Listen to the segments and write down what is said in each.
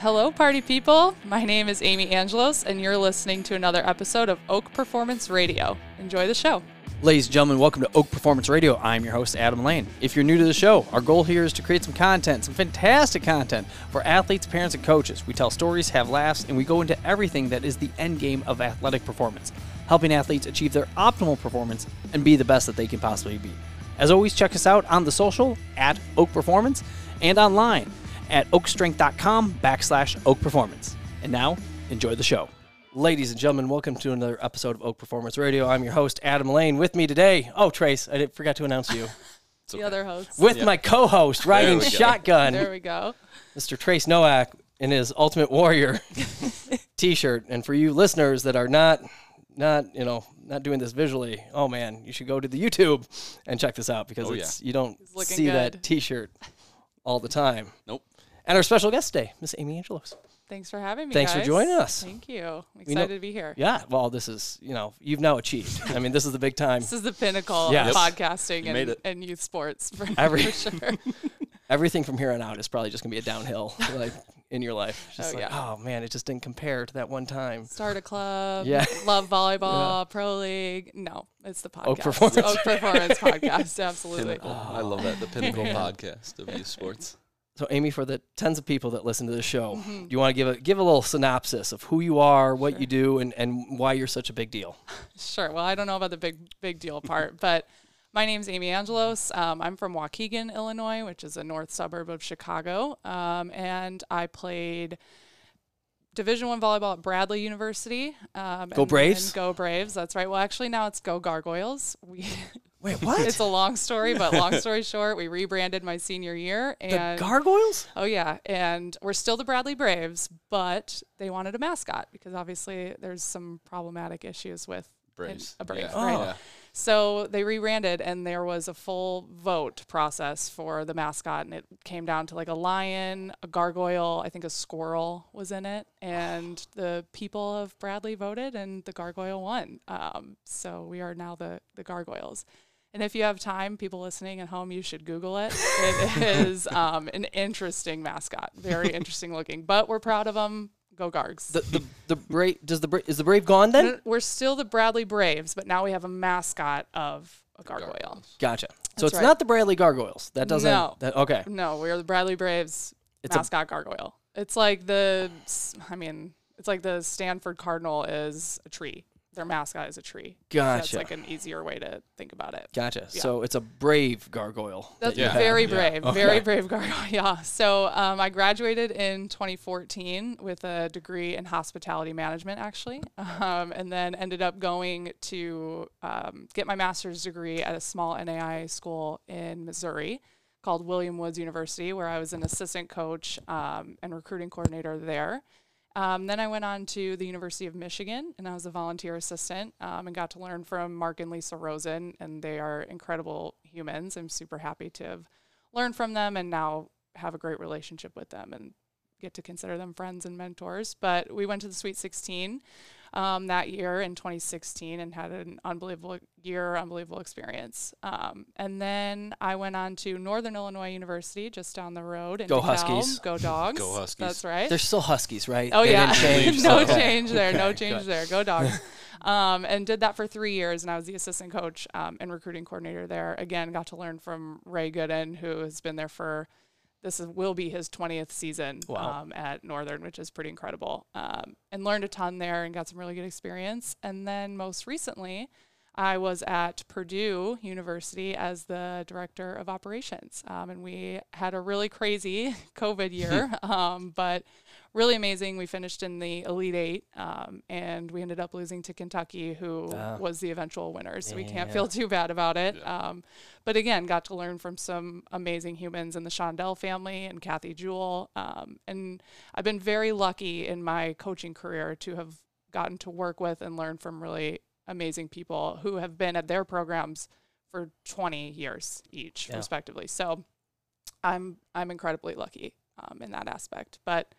Hello, party people. My name is Amy Angelos, and you're listening to another episode of Oak Performance Radio. Enjoy the show. Ladies and gentlemen, welcome to Oak Performance Radio. I'm your host, Adam Lane. If you're new to the show, our goal here is to create some content, some fantastic content for athletes, parents, and coaches. We tell stories, have laughs, and we go into everything that is the end game of athletic performance, helping athletes achieve their optimal performance and be the best that they can possibly be. As always, check us out on the social at Oak Performance and online at oakstrength.com backslash Oak Performance. And now, enjoy the show. Ladies and gentlemen, welcome to another episode of Oak Performance Radio. I'm your host, Adam Lane. With me today, oh, Trace, I did, forgot to announce you. The other host. With my co host, riding we go. shotgun, there we go. Mr. Trace Nowak in his Ultimate Warrior t shirt. And for you listeners that are not, not, you know, not doing this visually, oh man, you should go to the YouTube and check this out because Oh, it's you don't looking see that t shirt all the time. Nope. And our special guest today, Miss Amy Angelos. Thanks for having me. Thanks for joining us. Thank you. I'm know- excited to be here. Yeah, well, this is, you know, you've now achieved. I mean, this is the big time. This is the pinnacle Yes. of Yep. podcasting You and, and youth sports for, Every- for sure. Everything from here on out is probably just going to be a downhill, like, in your life. Oh, just Oh, like, yeah. oh, man, it just didn't compare to that one time. Start a club. Yeah. Love volleyball, pro league. No, it's the oh, podcast. Oak Performance. Oak Performance podcast. Absolutely. Pinnacle. I love that. The pinnacle podcast of youth sports. So, Amy, for the tens of people that listen to the show, Mm-hmm. you want to give a give a little synopsis of who you are, what Sure. you do, and, and why you're such a big deal. Sure. Well, I don't know about the big big deal part, but my name's Amy Angelos. Um, I'm from Waukegan, Illinois, which is a north suburb of Chicago, um, and I played Division One volleyball at Bradley University. Um, Go Braves? Go Braves! That's right. Well, actually, now it's Go Gargoyles. We Wait, what? it's a long story, but long story short, we rebranded my senior year, the and Gargoyles? Oh yeah, and we're still the Bradley Braves, but they wanted a mascot because obviously there's some problematic issues with an- Braves. a brave, Yeah. right? Oh. Yeah. So they rebranded, and there was a full vote process for the mascot, and it came down to like a lion, a gargoyle, I think a squirrel was in it, and the people of Bradley voted, and the gargoyle won. Um, so we are now the the gargoyles. And if you have time, people listening at home, you should Google it. It is um, an interesting mascot, very interesting looking. But we're proud of them. Go Gargs. The the the brave does the Bra- is the Brave gone then? We're still the Bradley Braves, but now we have a mascot of a gargoyle. Gargoyles. Gotcha. So it's right. not the Bradley Gargoyles. That doesn't. No. That, okay. No, we're the Bradley Braves It's a- mascot gargoyle. It's like the, I mean, it's like the Stanford Cardinal is a tree. Their mascot is a tree. That's Gotcha. like an easier way to think about it. Gotcha. Yeah. So it's a brave gargoyle. That's that you Yeah. have. very Yeah. brave, Okay. very brave gargoyle. Yeah. So um, I graduated in 2014 with a degree in hospitality management, actually, um, and then ended up going to um, get my master's degree at a small NAIA school in Missouri called William Woods University, where I was an assistant coach um, and recruiting coordinator there. Um, then I went on to the University of Michigan and I was a volunteer assistant um, and got to learn from Mark and Leisa Rosen, and they are incredible humans. I'm super happy to have learned from them and now have a great relationship with them and get to consider them friends and mentors. But we went to the Sweet 16 um, that year in 2016 and had an unbelievable year, unbelievable experience. Um, and then I went on to Northern Illinois University just down the road. In Go DeKalb. Huskies. Go Dogs. Go Huskies. That's right. They're still Huskies, right? Oh They yeah, change, no so- change there, no change there. Go dogs. um, and did that for three years, and I was the assistant coach um, and recruiting coordinator there. Again, got to learn from Ray Gooden, who has been there for this is, will be his 20th season Wow. um, at Northern, which is pretty incredible. Um, and learned a ton there and got some really good experience. And then most recently, I was at Purdue University as the director of operations. Um, and we had a really crazy COVID year, um, but really amazing. We finished in the Elite Eight, um, and we ended up losing to Kentucky, who Ah. was the eventual winner. So we can't feel too bad about it. Um, but again, got to learn from some amazing humans in the Shondell family and Kathy Jewell. Um, and I've been very lucky in my coaching career to have gotten to work with and learn from really amazing people who have been at their programs for 20 years each, Yeah. respectively. So I'm I'm incredibly lucky um, in that aspect. But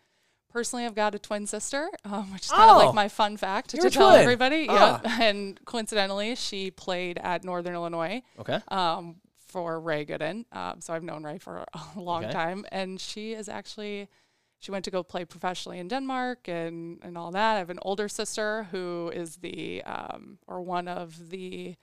personally, I've got a twin sister, um, which is kind of Oh, like my fun fact to tell twin. everybody. Ah. Yep. And coincidentally, she played at Northern Illinois Okay. um, for Ray Gooden. Um, so I've known Ray for a long Okay. time, and she is actually she went to go play professionally in Denmark and and all that. I have an older sister who is the um, or one of the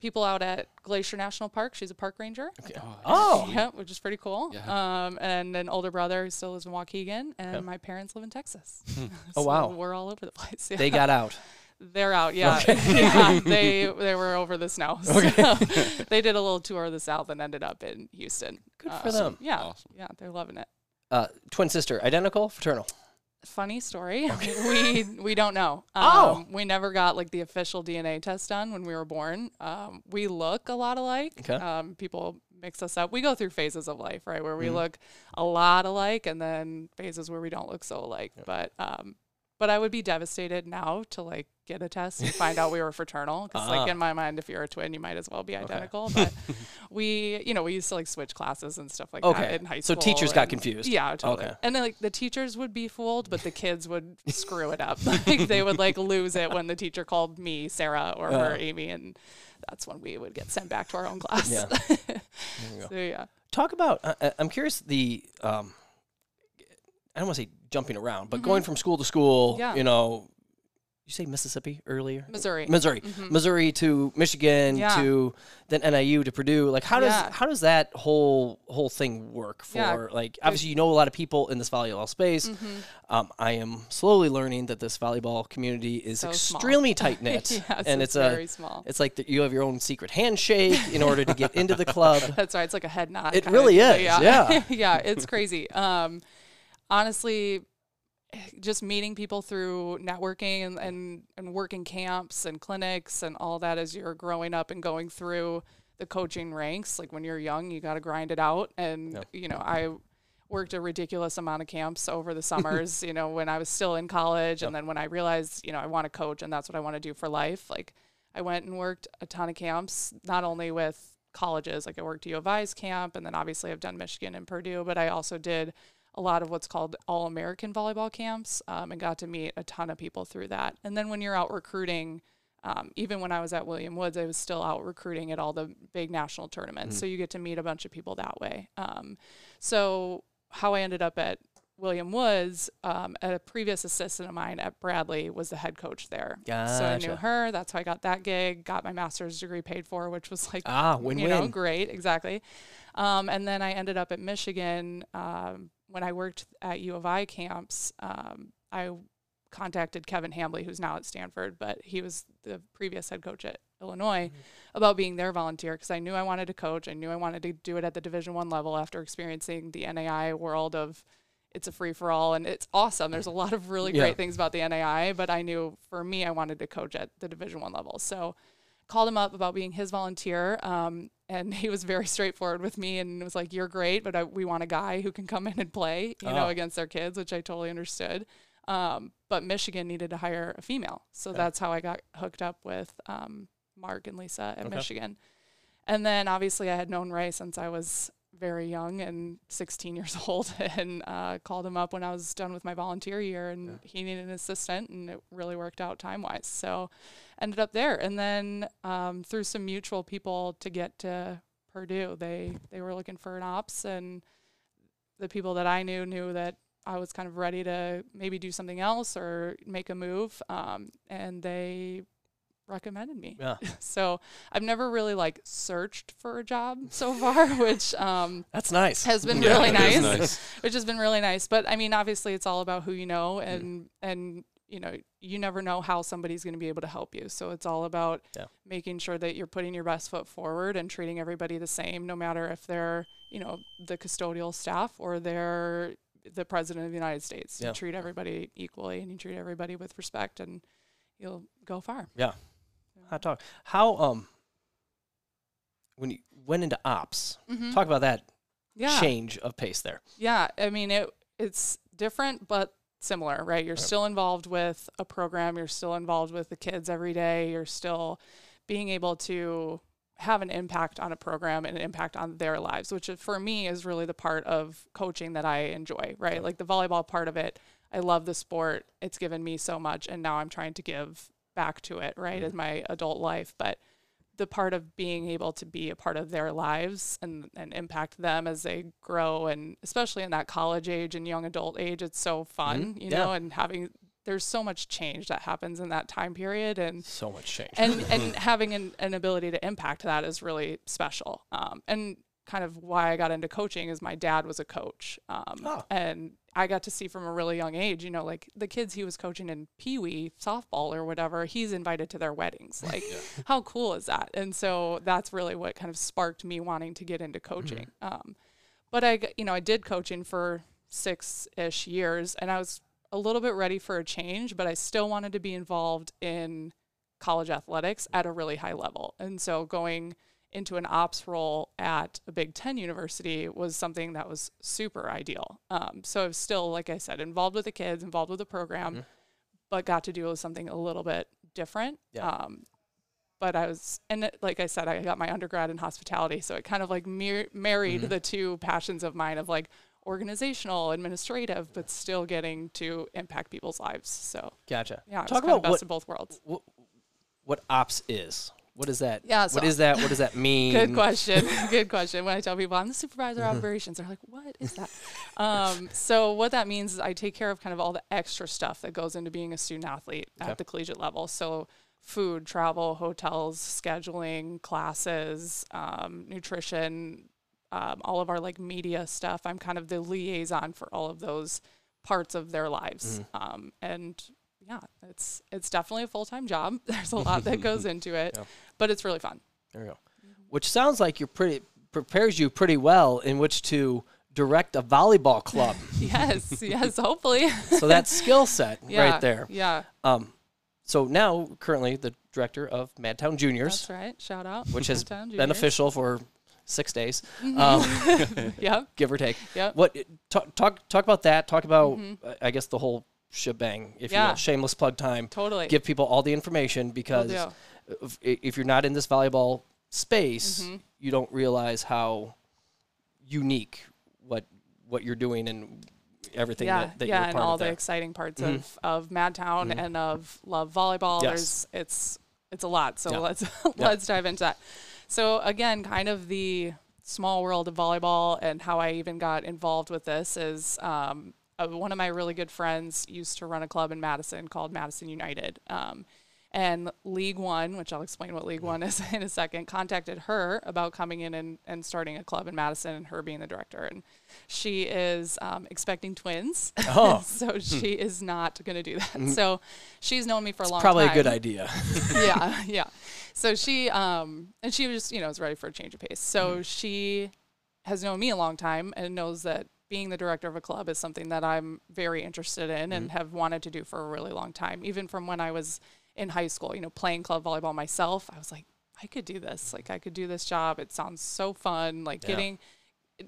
people out at Glacier National Park. She's a park ranger. Okay. Oh, Oh. Yeah, which is pretty cool. Yeah. Um, and an older brother who still lives in Waukegan, and my parents live in Texas. Oh, wow. we're all over the place. Yeah. They got out. They're out, yeah. yeah they they were over the snow. So they did a little tour of the South and ended up in Houston. Good Uh, for them. Yeah, Awesome. yeah, they're loving it. Uh, twin sister, identical, fraternal. Funny story. we we don't know. Um, Oh. we never got like the official DNA test done when we were born. Um, we look a lot alike. Okay. Um, people mix us up. We go through phases of life, right, where we Mm-hmm. look a lot alike, and then phases where we don't look so alike. But um, but I would be devastated now to like get a test and find out we were fraternal. Because Ah. like in my mind, if you're a twin, you might as well be identical. But we, you know, we used to like switch classes and stuff like Okay. that in high school So teachers got confused. Yeah, totally. Okay. And then like the teachers would be fooled, but the kids would screw it up. like they would like lose it when the teacher called me Sarah or her Amy, and that's when we would get sent back to our own class. Yeah. so yeah. Talk about. Uh, uh, I'm curious. The um, I don't want to say jumping around, but going from school to school. Mm-hmm. Yeah. You know, you say Mississippi earlier. Missouri. Missouri, Missouri to Michigan Yeah. to then NIU to Purdue. Like, how does Yeah. how does that whole whole thing work for Yeah. like? Obviously, you know a lot of people in this volleyball space. Mm-hmm. Um, I am slowly learning that this volleyball community is So extremely tight knit, Yes, and it's it's, very a small. it's like that you have your own secret handshake in order to get into the club. That's right. It's like a head nod. It really deal, is, yeah. yeah, it's crazy. Um, honestly, just meeting people through networking and, and, and working camps and clinics and all that as you're growing up and going through the coaching ranks. Like when you're young, you got to grind it out. And, you know, I worked a ridiculous amount of camps over the summers, you know, when I was still in college. And then when I realized, you know, I want to coach and that's what I want to do for life, like I went and worked a ton of camps, not only with colleges, like I worked U of I's camp, and then obviously I've done Michigan and Purdue, but I also did a lot of what's called all American volleyball camps um, and got to meet a ton of people through that. And then when you're out recruiting, um, even when I was at William Woods, I was still out recruiting at all the big national tournaments. So you get to meet a bunch of people that way. Um, so how I ended up at William Woods, um, a previous assistant of mine at Bradley was the head coach there. So I knew her. That's how I got that gig. Got my master's degree paid for, which was like Ah, you know, great, exactly. Um, and then I ended up at Michigan um, when I worked at U of I camps. Um, I contacted Kevin Hambly, who's now at Stanford, but he was the previous head coach at Illinois, about being their volunteer because I knew I wanted to coach. I knew I wanted to do it at the Division One level after experiencing the NAIA world of it's a free for all and it's awesome. There's a lot of really Yeah. great things about the NAIA, but I knew for me I wanted to coach at the Division One level. So called him up about being his volunteer, um, and he was very straightforward with me and was like, "You're great, but I, we want a guy who can come in and play, you know, Oh. against their kids," which I totally understood. Um, but Michigan needed to hire a female, so that's how I got hooked up with um, Mark and Leisa at Okay. Michigan. And then obviously I had known Ray since I was very young and 16 years old, and uh, called him up when I was done with my volunteer year, and he needed an assistant, and it really worked out time wise. So ended up there, and then um, through some mutual people to get to Purdue, they they were looking for an ops, and the people that I knew knew that I was kind of ready to maybe do something else or make a move, um, and they recommended me. Yeah. So I've never really like searched for a job so far, which um, That's nice. has been Yeah, really nice, nice. which has been really nice. But I mean, obviously, it's all about who you know, and and you know, you never know how somebody's going to be able to help you. So it's all about Yeah. making sure that you're putting your best foot forward and treating everybody the same, no matter if they're you know the custodial staff or they're the president of the United States. Yeah. You treat everybody equally, and you treat everybody with respect, and you'll go far. Yeah. Hot talk. How um when you went into ops, talk about that Mm-hmm. Yeah. change of pace there. Yeah, I mean it it's different but similar, right? You're still involved with a program, you're still involved with the kids every day, you're still being able to have an impact on a program and an impact on their lives, which for me is really the part of coaching that I enjoy, right? Like the volleyball part of it, I love the sport. It's given me so much and now I'm trying to give back to it, right? In my adult life, but the part of being able to be a part of their lives and, and impact them as they grow and especially in that college age and young adult age it's so fun you Yeah. know and having there's so much change that happens in that time period and So much change. and and having an, an ability to impact that is really special. Um, and kind of why I got into coaching is my dad was a coach, um, Oh. and I got to see from a really young age, you know, like the kids he was coaching in Pee Wee softball or whatever, he's invited to their weddings. Like, how cool is that? And so that's really what kind of sparked me wanting to get into coaching. Um, but I, you know, I did coaching for six ish years, and I was a little bit ready for a change, but I still wanted to be involved in college athletics at a really high level. And so going into an ops role at a Big Ten university was something that was super ideal. Um, so I was still, like I said, involved with the kids, involved with the program, but got to do something a little bit different. Yeah. Um, but I was, and it, like I said, I got my undergrad in hospitality, so it kind of like mir- married the two passions of mine of like organizational, administrative, but still getting to impact people's lives. So gotcha. yeah, Talk about best what, of both worlds. what what ops is. What is that? Yeah, what so- is that? What does that mean? Good question. Good question. When I tell people I'm the supervisor of operations, they're like, "What is that?" um, so what that means is I take care of kind of all the extra stuff that goes into being a student athlete Okay. at the collegiate level. So food, travel, hotels, scheduling, classes, um, nutrition, um, all of our like media stuff. I'm kind of the liaison for all of those parts of their lives. Um, and yeah, it's it's definitely a full time job. There's a lot that goes into it, Yeah. but it's really fun. There you go. Which sounds like you're pretty prepares you pretty well in which to direct a volleyball club. yes, yes, hopefully. so that skill set yeah, right there. Yeah, Um, so now currently the director of Madtown Juniors, that's right. Shout out. which has Hometown been Juniors. official for six days, um, Yep, give or take. yep. What talk talk talk about that? Talk about uh, I guess the whole shebang, if you Yeah. will. Shameless plug time. Totally. Give people all the information because if, if you're not in this volleyball space, Mm-hmm. you don't realize how unique what what you're doing and everything yeah, that, that yeah, and all the there. exciting parts Mhm. of of Madtown and of Love Volleyball. Yes. There's it's it's a lot. So Yeah. let's let's dive into that. So again, kind of the small world of volleyball and how I even got involved with this is um, uh, one of my really good friends used to run a club in Madison called Madison United. Um, and League One, which I'll explain what League One is in a second, contacted her about coming in and, and starting a club in Madison and her being the director. And she is um, expecting twins. Oh. so she is not going to do that. So she's known me for a long Probably time Probably a good idea. yeah, yeah. So she um and she was, you know, was ready for a change of pace. So Mm-hmm. she has known me a long time and knows that being the director of a club is something that I'm very interested in and Mm-hmm. have wanted to do for a really long time. Even from when I was in high school, you know, playing club volleyball myself, I was like, I could do this. Like I could do this job. It sounds so fun. Like Yeah. getting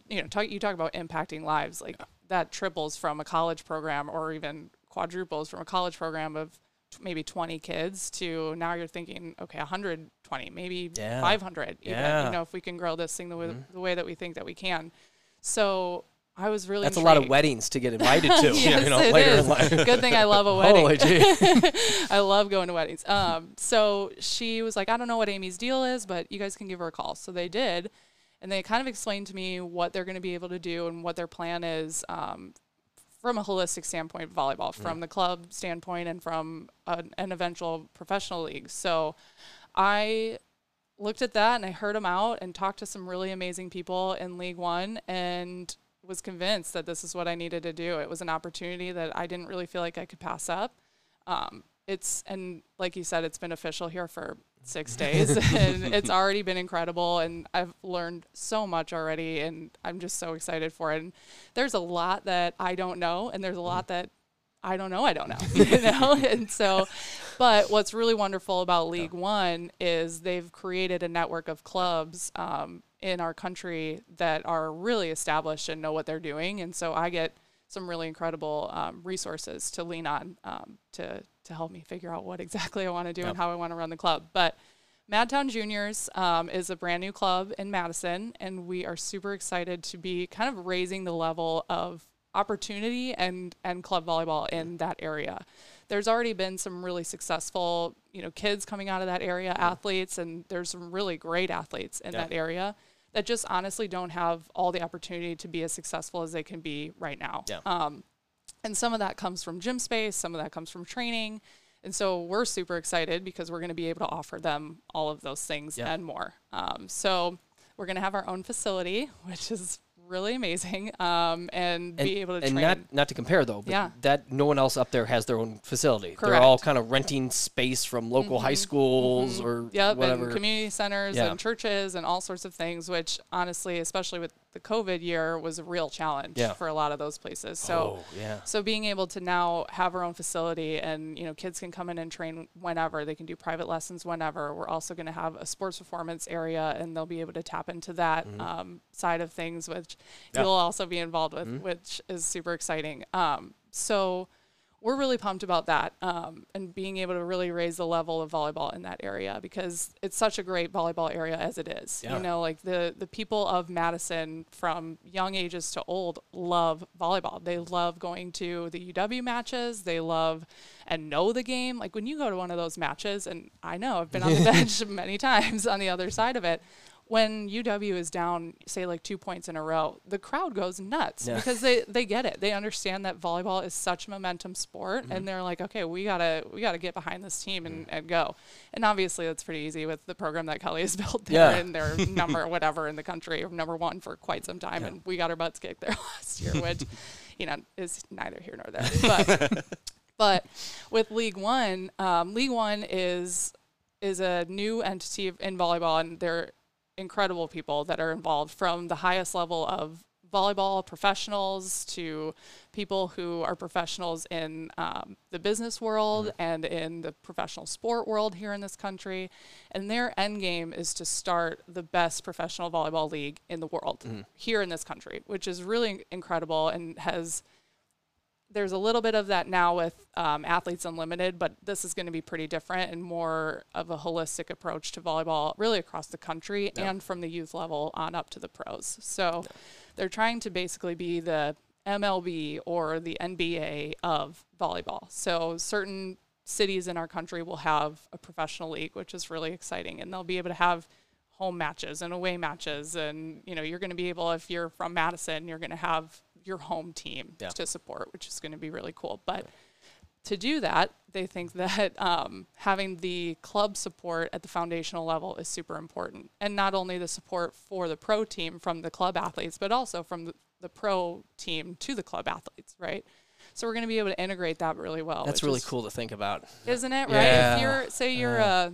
you know, talk, you talk about impacting lives, like that triples from a college program or even quadruples from a college program of t- maybe 20 kids to now you're thinking, okay, 120, maybe Yeah. 500, even, Yeah. Mm-hmm. you know, if we can grow this thing the way, the way that we think that we can. So I was really That's a lot of weddings to get invited to. yes, you know, it later is. in life. Good thing I love a wedding. Holy gee. I love going to weddings. Um, so she was like, I don't know what Amy's deal is, but you guys can give her a call. So they did, and they kind of explained to me what they're going to be able to do and what their plan is um, from a holistic standpoint volleyball, from the club standpoint, and from an, an eventual professional league. So I looked at that and I heard them out and talked to some really amazing people in League One and was convinced that this is what I needed to do. It was an opportunity that I didn't really feel like I could pass up. Um, it's and like you said, it's been official here for six days, and it's already been incredible. And I've learned so much already, and I'm just so excited for it. And there's a lot that I don't know, and there's a lot that I don't know. I don't know, you know. and so, but what's really wonderful about League One is they've created a network of clubs um, in our country that are really established and know what they're doing. And so I get some really incredible um, resources to lean on um, to to help me figure out what exactly I want to do and how I want to run the club. But Madtown Juniors um, is a brand new club in Madison, and we are super excited to be kind of raising the level of opportunity and and club volleyball in that area. There's already been some really successful, you know, kids coming out of that area, athletes, and there's some really great athletes in that area that just honestly don't have all the opportunity to be as successful as they can be right now. Yeah. Um, and some of that comes from gym space, some of that comes from training. And so we're super excited because we're going to be able to offer them all of those things Yeah. and more. Um, so we're going to have our own facility, which is really amazing, um, and, be able to and train. not not to compare though, but Yeah. that no one else up there has their own facility. They're all kind of renting space from local high schools or Yep, whatever. and community centers Yeah. and churches and all sorts of things, which honestly, especially with the COVID year, was a real challenge Yeah. for a lot of those places. So, oh yeah, so being able to now have our own facility and you know kids can come in and train whenever they can do private lessons whenever. We're also going to have a sports performance area and they'll be able to tap into that um, side of things, which Yeah. you'll also be involved with, which is super exciting. Um, so we're really pumped about that um, and being able to really raise the level of volleyball in that area because it's such a great volleyball area as it is. Yeah. You know, like the the people of Madison from young ages to old love volleyball. They love going to the UW matches. They love and know the game. Like when you go to one of those matches, and I know I've been on the bench many times on the other side of it. When UW is down, say like two points in a row, the crowd goes nuts Yeah. because they, they get it. They understand that volleyball is such a momentum sport, Mm-hmm. and they're like, okay, we gotta we gotta get behind this team and, and go. And obviously, that's pretty easy with the program that Kelly has built there, Yeah. and they're number whatever in the country, number one for quite some time, Yeah. and we got our butts kicked there last year, which you know is neither here nor there. But but with League One, um, League One is is a new entity in volleyball, and they're incredible people that are involved from the highest level of volleyball professionals to people who are professionals in um, the business world and in the professional sport world here in this country. And their end game is to start the best professional volleyball league in the world here in this country, which is really incredible and has there's a little bit of that now with um, Athletes Unlimited, but this is going to be pretty different and more of a holistic approach to volleyball, really across the country and from the youth level on up to the pros. So they're trying to basically be the MLB or the NBA of volleyball. So certain cities in our country will have a professional league, which is really exciting, and they'll be able to have home matches and away matches and you know you're going to be able if you're from Madison you're going to have your home team Yeah. to support which is going to be really cool but to do that they think that um, having the club support at the foundational level is super important and not only the support for the pro team from the club athletes but also from the, the pro team to the club athletes right so we're going to be able to integrate that really well that's really is- cool to think about. isn't it right? Yeah. If you're say you're a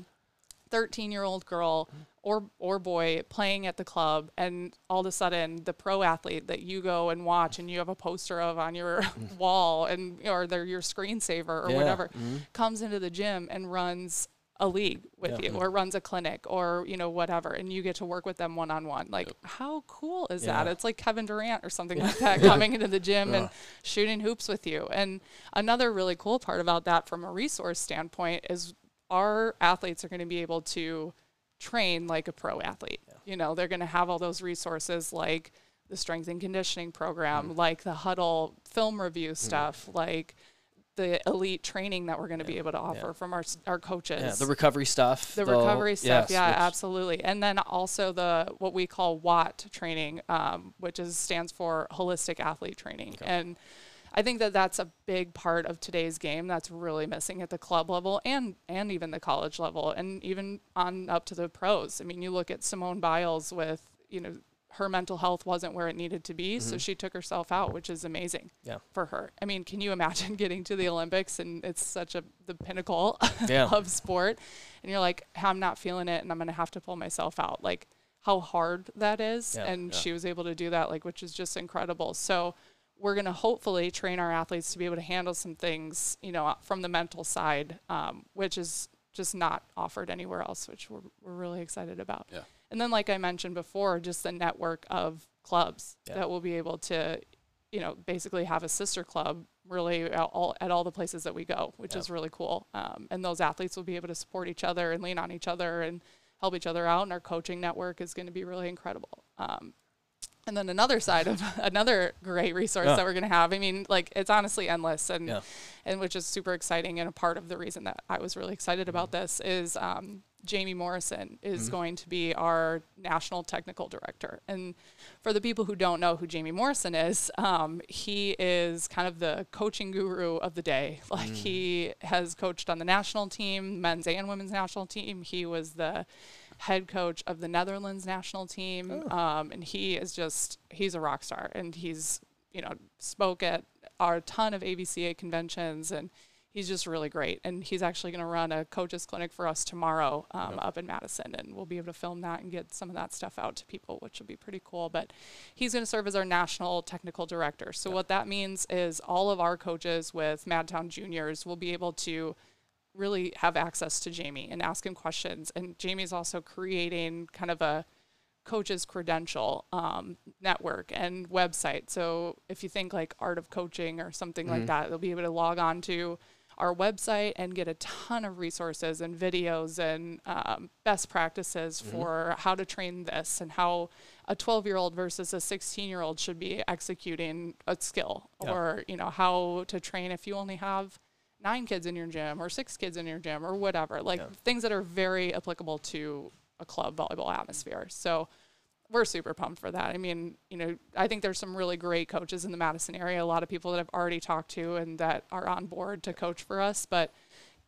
13 year old girl or or boy playing at the club, and all of a sudden the pro athlete that you go and watch and you have a poster of on your wall and or they're your screensaver or Yeah. whatever mm-hmm. comes into the gym and runs a league with Yeah. you or runs a clinic or you know whatever and you get to work with them one on one like how cool is that? It's like Kevin Durant or something like that coming into the gym and shooting hoops with you. And another really cool part about that from a resource standpoint is our athletes are going to be able to train like a pro athlete. You know they're going to have all those resources like the strength and conditioning program like the huddle film review stuff like the elite training that we're going to be able to offer from our our coaches. Yeah, the recovery stuff. the though, recovery stuff yes, yeah absolutely. And then also the what we call watt training um, which is stands for holistic athlete training. And i think that that's a big part of today's game that's really missing at the club level and and even the college level and even on up to the pros i mean you look at simone biles with you know her mental health wasn't where it needed to be so she took herself out which is amazing Mm-hmm. Yeah. for her i mean can you imagine getting to the olympics and it's such a the pinnacle Yeah. of sport and you're like i'm not feeling it and i'm going to have to pull myself out like how hard that is Yeah, and she was able to do that like which is just incredible so we're going to hopefully train our athletes to be able to handle some things you know from the mental side um, which is just not offered anywhere else which we're, we're really excited about Yeah. and then like i mentioned before just the network of clubs Yeah. that will be able to you know basically have a sister club really at all, at all the places that we go which Yeah. is really cool um, and those athletes will be able to support each other and lean on each other and help each other out and our coaching network is going to be really incredible um, And then another side of another great resource Yeah. that we're going to have. I mean, like it's honestly endless, and Yeah. and which is super exciting. And a part of the reason that I was really excited Mm-hmm. about this is um, Jamie Morrison is going to be our national technical director. And for the people who don't know who Jamie Morrison is, um, he is kind of the coaching guru of the day. Like Mm. he has coached on the national team, men's and women's national team. He was the head coach of the Netherlands national team, Oh. um, and he is just he's a rock star, and he's you know spoke at a ton of AVCA conventions, and he's just really great. And he's actually going to run a coaches clinic for us tomorrow um, up in Madison, and we'll be able to film that and get some of that stuff out to people, which will be pretty cool. But he's going to serve as our national technical director. So what that means is all of our coaches with Madtown Juniors will be able to really have access to Jamie and ask him questions. And Jamie's also creating kind of a coach's credential um, network and website. So if you think like Art of Coaching or something like that, they'll be able to log on to our website and get a ton of resources and videos and um, best practices for how to train this and how a 12 year old versus a 16 year old should be executing a skill Yeah. or you know how to train if you only have nine kids in your gym or six kids in your gym or whatever like Yeah. things that are very applicable to a club volleyball atmosphere so we're super pumped for that. I mean, you know, I think there's some really great coaches in the Madison area, a lot of people that I've already talked to and that are on board to coach for us, but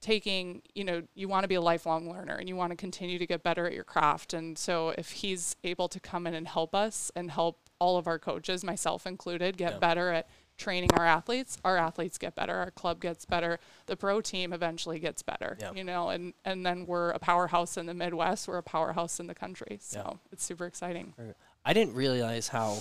taking, you know, you want to be a lifelong learner and you want to continue to get better at your craft. And so if he's able to come in and help us and help all of our coaches, myself included, get Yeah. better at training our athletes, our athletes get better, our club gets better, the pro team eventually gets better, you know, and, and then we're a powerhouse in the Midwest, we're a powerhouse in the country. So it's super exciting. I didn't realize how.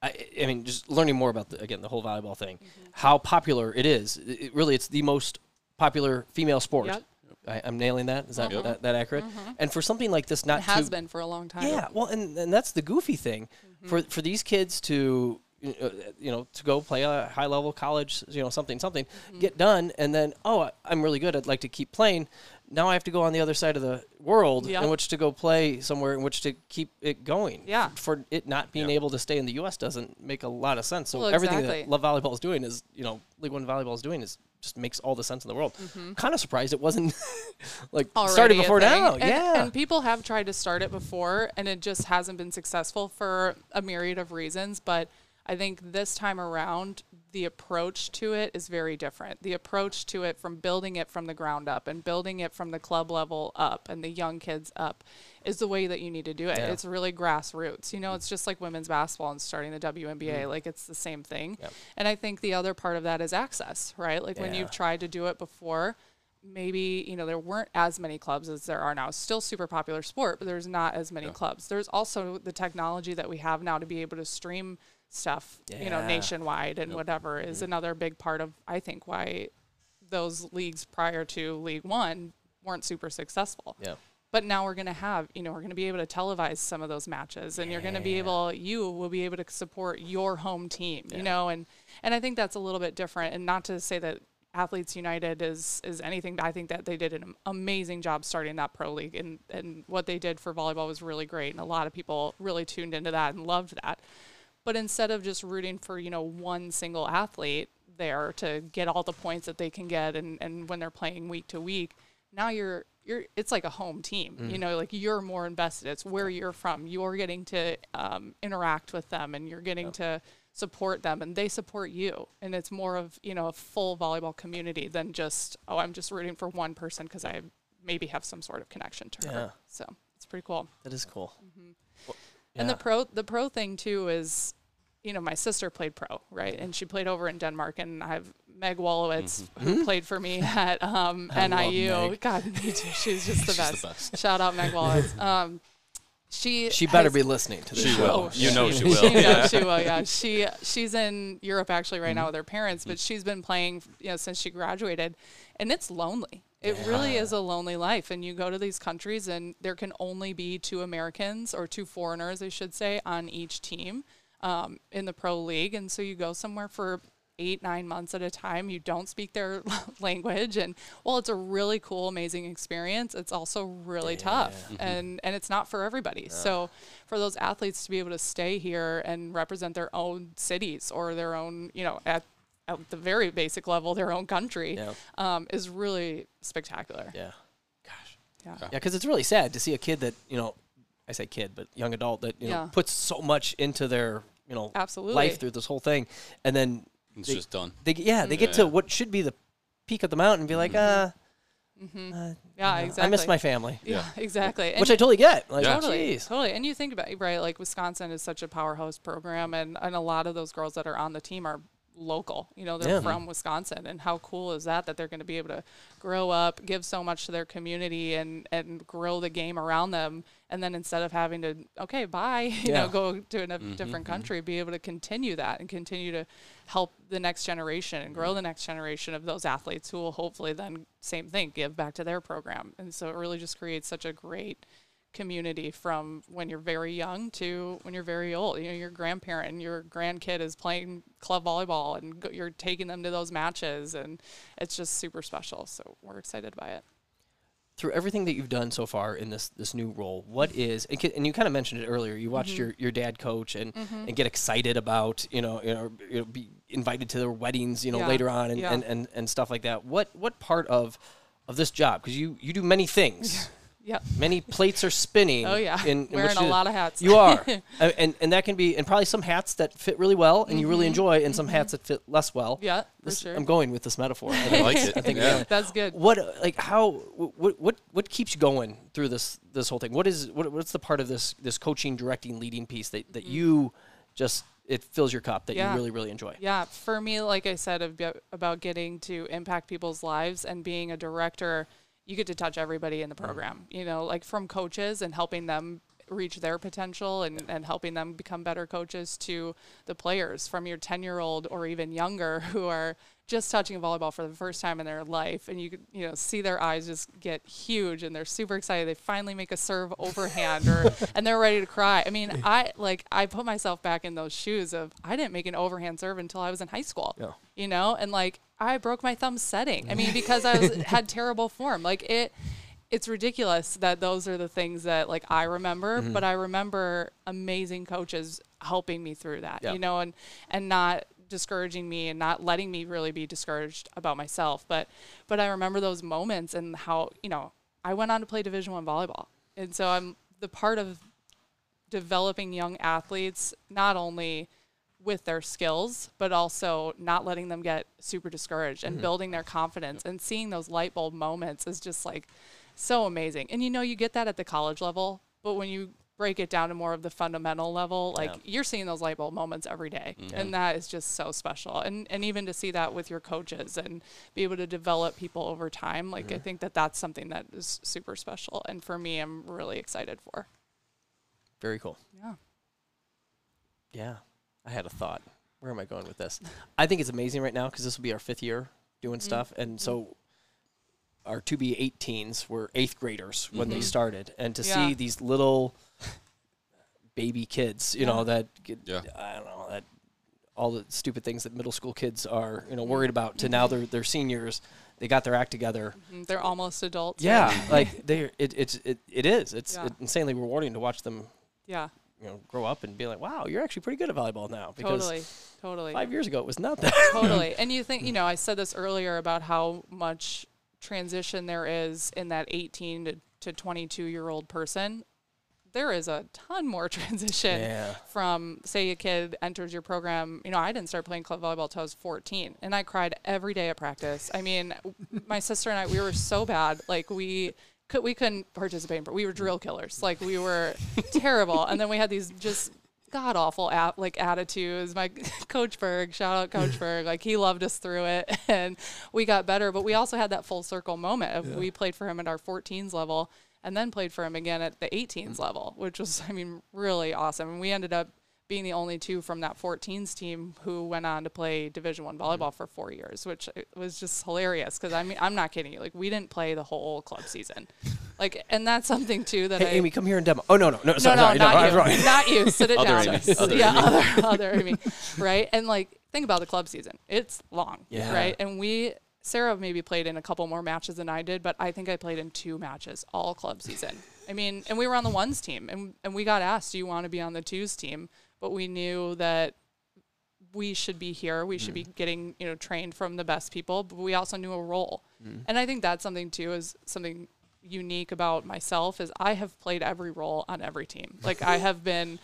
I, I mean, just learning more about the, again the whole volleyball thing, Mm-hmm. how popular it is. It, really, it's the most popular female sport. Yep. I, I'm nailing that. Is that Yep. that, that accurate? Mm-hmm. And for something like this, not It has to, been for a long time. Yeah, well, and, and that's the goofy thing mm-hmm. for for these kids to you know to go play a high level college, you know something something, get done, and then oh I- I'm really good. I'd like to keep playing. Now I have to go on the other side of the world Yep. in which to go play somewhere in which to keep it going. Yeah. For it not being Yeah. able to stay in the U.S. doesn't make a lot of sense. So Well, everything exactly. that Love Volleyball is doing is you know League One Volleyball is doing is just makes all the sense in the world. Mm-hmm. Kind of surprised it wasn't like already started before now. And, yeah. and people have tried to start it before, and it just hasn't been successful for a myriad of reasons. But I think this time around, the approach to it is very different. The approach to it from building it from the ground up and building it from the club level up and the young kids up is the way that you need to do it. Yeah. It's really grassroots. You know, it's just like women's basketball and starting the WNBA. Like it's the same thing. Mm. Yep. And I think the other part of that is access, right? Like when you've tried to do it before, maybe you know there weren't as many clubs as there are now. It's still super popular sport, but there's not as many clubs. There's also the technology that we have now to be able to stream stuff, you know, nationwide and whatever is another big part of I think why those leagues prior to League One weren't super successful. yeah. But now we're going to have, you know, we're going to be able to televise some of those matches and you're going to be able, you will be able to support your home team, you know, and, and I think that's a little bit different and not to say that Athletes Unlimited is, is anything, but I think that they did an amazing job starting that pro league and, and what they did for volleyball was really great. And a lot of people really tuned into that and loved that. But instead of just rooting for, you know, one single athlete there to get all the points that they can get and, and when they're playing week to week, now you're you're it's like a home team. You know, like you're more invested. It's where you're from. You're getting to um, interact with them and you're getting to support them and they support you. And it's more of, you know, a full volleyball community than just, oh, I'm just rooting for one person because I maybe have some sort of connection to Yeah. her. So it's pretty cool. That is cool. Well, And the pro the pro thing too is, you know, my sister played pro, right? And she played over in Denmark and I have Meg Wolowitz who played for me at um, I love NIU. Meg. God, me too. She's just the She's best. the best. Shout out Meg Wallowitz. Um, she She better has- be listening to this. She show. will. Oh, you know she- she will. She, yeah. knows she will. Yeah, she she's in Europe actually right now with her parents, but she's been playing you know since she graduated, and it's lonely. It really is a lonely life, and you go to these countries, and there can only be two Americans or two foreigners, I should say, on each team um, in the pro league, and so you go somewhere for eight, nine months at a time. You don't speak their language. And while it's a really cool, amazing experience, it's also really tough. And, and it's not for everybody. So for those athletes to be able to stay here and represent their own cities or their own, you know, at, at the very basic level, their own country Yeah. um, is really spectacular. Yeah. Gosh. Yeah. Yeah, because it's really sad to see a kid that you know, I say kid, but young adult that you know puts so much into their you know Absolutely. life through this whole thing, and then It's They- just done. they yeah they get Yeah. to what should be the peak of the mountain and be like, uh, hmm uh, Yeah, uh, exactly. I miss my family, Yeah, exactly. And which I totally get. Like, Yeah. totally, jeez. totally. And you think about it, right? Like Wisconsin is such a powerhouse program, and and a lot of those girls that are on the team are local. You know, they're Yeah. from Wisconsin, and how cool is that? That they're going to be able to grow up, give so much to their community, and and grow the game around them. And then instead of having to, okay, bye, you Yeah. know, go to a mm-hmm, different mm-hmm. country, be able to continue that and continue to help the next generation and grow mm-hmm. the next generation of those athletes who will hopefully then same thing give back to their program. And so it really just creates such a great community from when you're very young to when you're very old. You know, your grandparent and your grandkid is playing club volleyball and go, you're taking them to those matches and it's just super special. So we're excited by it. Through everything that you've done so far in this this new role, what is and and you kind of mentioned it earlier. You watched Mm-hmm. your, your dad coach and, and get excited about you know you know, you know be invited to their weddings you know Yeah. later on and, Yeah. and, and, and stuff like that. What what part of of this job because you you do many things. Yep. many plates are spinning. Oh yeah. in, in Wearing a to- lot of hats. You are, and, and and that can be, and probably some hats that fit really well, and you really Mm-hmm. enjoy, and some hats that fit less well. yeah, for This- sure. I'm going with this metaphor. I I think- like it. I think yeah. That's good. what like how what what what keeps you going through this this whole thing? What is what, what's the part of this this coaching, directing, leading piece that that you just it fills your cup that Mm-hmm. Yeah. you really really enjoy? Yeah, for me, like I said, about, about getting to impact people's lives and being a director, you get to touch everybody in the program, you know, like from coaches and helping them reach their potential and, and helping them become better coaches to the players from your 10 year old or even younger who are just touching volleyball for the first time in their life. And you could you know see their eyes just get huge and they're super excited. They finally make a serve overhand or and they're ready to cry. I mean i like i put myself back in those shoes of i didn't make an overhand serve until i was in high school Yeah. you know? And like i broke my thumb setting i mean because i was had terrible form like it it's ridiculous that those are the things that like I remember, Mm-hmm. but I remember amazing coaches helping me through that, Yeah. you know, and and not discouraging me and not letting me really be discouraged about myself. But but I remember those moments and how you know I went on to play Division One volleyball, and so I'm the part of developing young athletes not only with their skills, but also not letting them get super discouraged and mm-hmm. building their confidence and seeing those light bulb moments is just like so amazing. And you know, you get that at the college level, but when you break it down to more of the fundamental level, like Yeah. you're seeing those light bulb moments every day. Mm-hmm. And that is just so special. And and even to see that with your coaches and be able to develop people over time, like I mm-hmm. think that that's something that is super special. And for me, I'm really excited for. Very cool. Yeah. Yeah, I had a thought. Where am I going with this? I think it's amazing right now because this will be our fifth year doing mm-hmm. stuff, and so our to be 18s were eighth graders when they mm-hmm. started, and to Yeah. see these little baby kids, you know, that get, Yeah. I don't know that all the stupid things that middle school kids are, you know, worried mm-hmm. about. To now they're they're seniors, they got their act together. Mm, They're almost adults. Yeah, like they it it's it, it is. It's Yeah. insanely rewarding to watch them, Yeah. You know, grow up and be like, wow, you're actually pretty good at volleyball now. Because Totally. Totally. five years ago it was not that. totally. And you think, you know, I said this earlier about how much transition there is in that 18 to, to 22 year old person. There is a ton more transition Yeah. from, say, a kid enters your program. You know, I didn't start playing club volleyball till I was 14, and I cried every day at practice. I mean, my sister and I, we were so bad. Like, we could we couldn't participate, but we were mm. drill killers. Like, we were terrible. And then we had these just god awful at, like attitudes. My coach Berg, shout out Coach Berg, like he loved us through it, and we got better. But we also had that full circle moment of we played for him at our 14s level, and then played for him again at the 18s mm. level, which was I mean really awesome. And we ended up being the only two from that 14s team who went on to play Division One mm-hmm. volleyball for four years, which uh, was just hilarious. Because I mean, I'm not kidding you. Like we didn't play the whole club season, like, and that's something too that Hey, I, Amy, come here and demo. Oh no, no, no, sorry, no, no, sorry, not I was you. wrong. Not you. Sit it Other down. Amy. Other yeah, Amy. other, other Amy. Right? And like think about the club season. It's long, Yeah. right? And we Sarah maybe played in a couple more matches than I did, but I think I played in two matches all club season. I mean, and we were on the ones team, and and we got asked, "Do you want to be on the twos team?" But we knew that we should be here. We should be mm. getting you know trained from the best people, but we also knew a role. Mm. And I think that's something too is something unique about myself is I have played every role on every team. Like I have been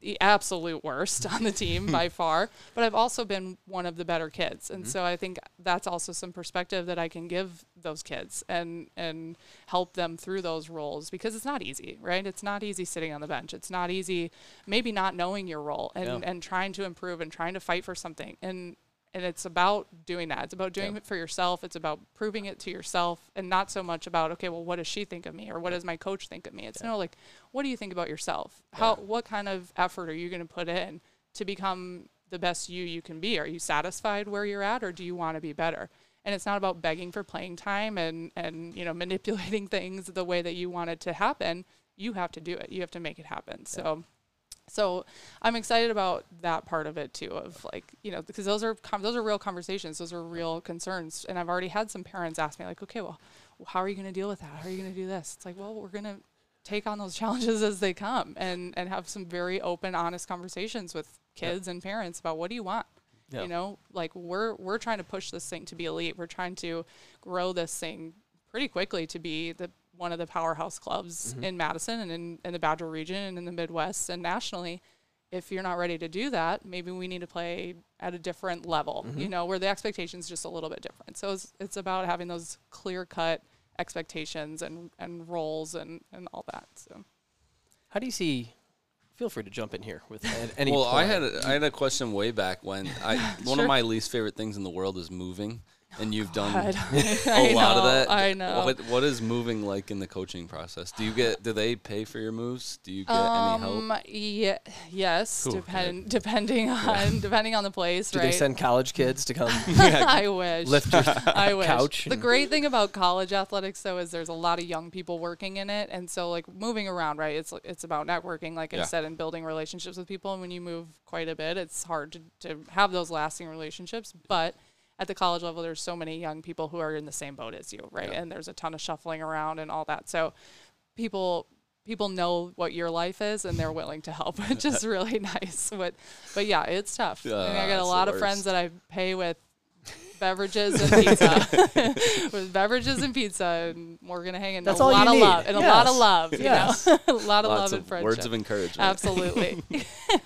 the absolute worst on the team by far, but I've also been one of the better kids. And mm-hmm. so I think that's also some perspective that I can give those kids and and help them through those roles because it's not easy, right? It's not easy sitting on the bench. It's not easy maybe not knowing your role and Yeah. and trying to improve and trying to fight for something. And and it's about doing that. It's about doing Yeah. it for yourself. It's about proving it to yourself, and not so much about okay, well, what does she think of me, or what does my coach think of me? It's no like, what do you think about yourself? How what kind of effort are you going to put in to become the best you you can be? Are you satisfied where you're at, or do you want to be better? And it's not about begging for playing time and and you know manipulating things the way that you want it to happen. You have to do it. You have to make it happen. So. So I'm excited about that part of it too, of like you know, because those are com- those are real conversations, those are real concerns, and I've already had some parents ask me like, okay, well, how are you going to deal with that? How are you going to do this? It's like, well, we're going to take on those challenges as they come, and and have some very open, honest conversations with kids and parents about what do you want. Yeah. You know, like we're we're trying to push this thing to be elite. We're trying to grow this thing pretty quickly to be the one of the powerhouse clubs mm-hmm. in Madison and in, in the Badger region and in the Midwest and nationally. If you're not ready to do that, maybe we need to play at a different level, you mm-hmm. know, where the expectations just a little bit different. So it's, it's about having those clear cut expectations and, and roles and, and all that. So How do you see? Feel free to jump in here with at any. well, I had a, I had a question way back when I one Sure. of my least favorite things in the world is moving, and you've done God. a I lot of that. I know. What what is moving like in the coaching process? Do you get do they pay for your moves? Do you get any help? Um, ye- yes, Cool, depend, depending on depending on the place, Do right? they send college kids to come I wish. lift your I wish. couch The great thing about college athletics, though, is there's a lot of young people working in it, and so like moving around, right? It's it's about networking, like I said, and building relationships with people. And when you move quite a bit, it's hard to to have those lasting relationships. But at the college level, there's so many young people who are in the same boat as you, right? Yeah. And there's a ton of shuffling around and all that. So people people know what your life is and they're willing to help which is really nice but but yeah it's tough I, mean, I got a lot of friends that i pay with beverages and pizza with beverages and pizza and we're gonna hang in That's a all you lot of need. love and a lot of Yes. love you Yes. know a lot of Lots love of and friendship words of encouragement. absolutely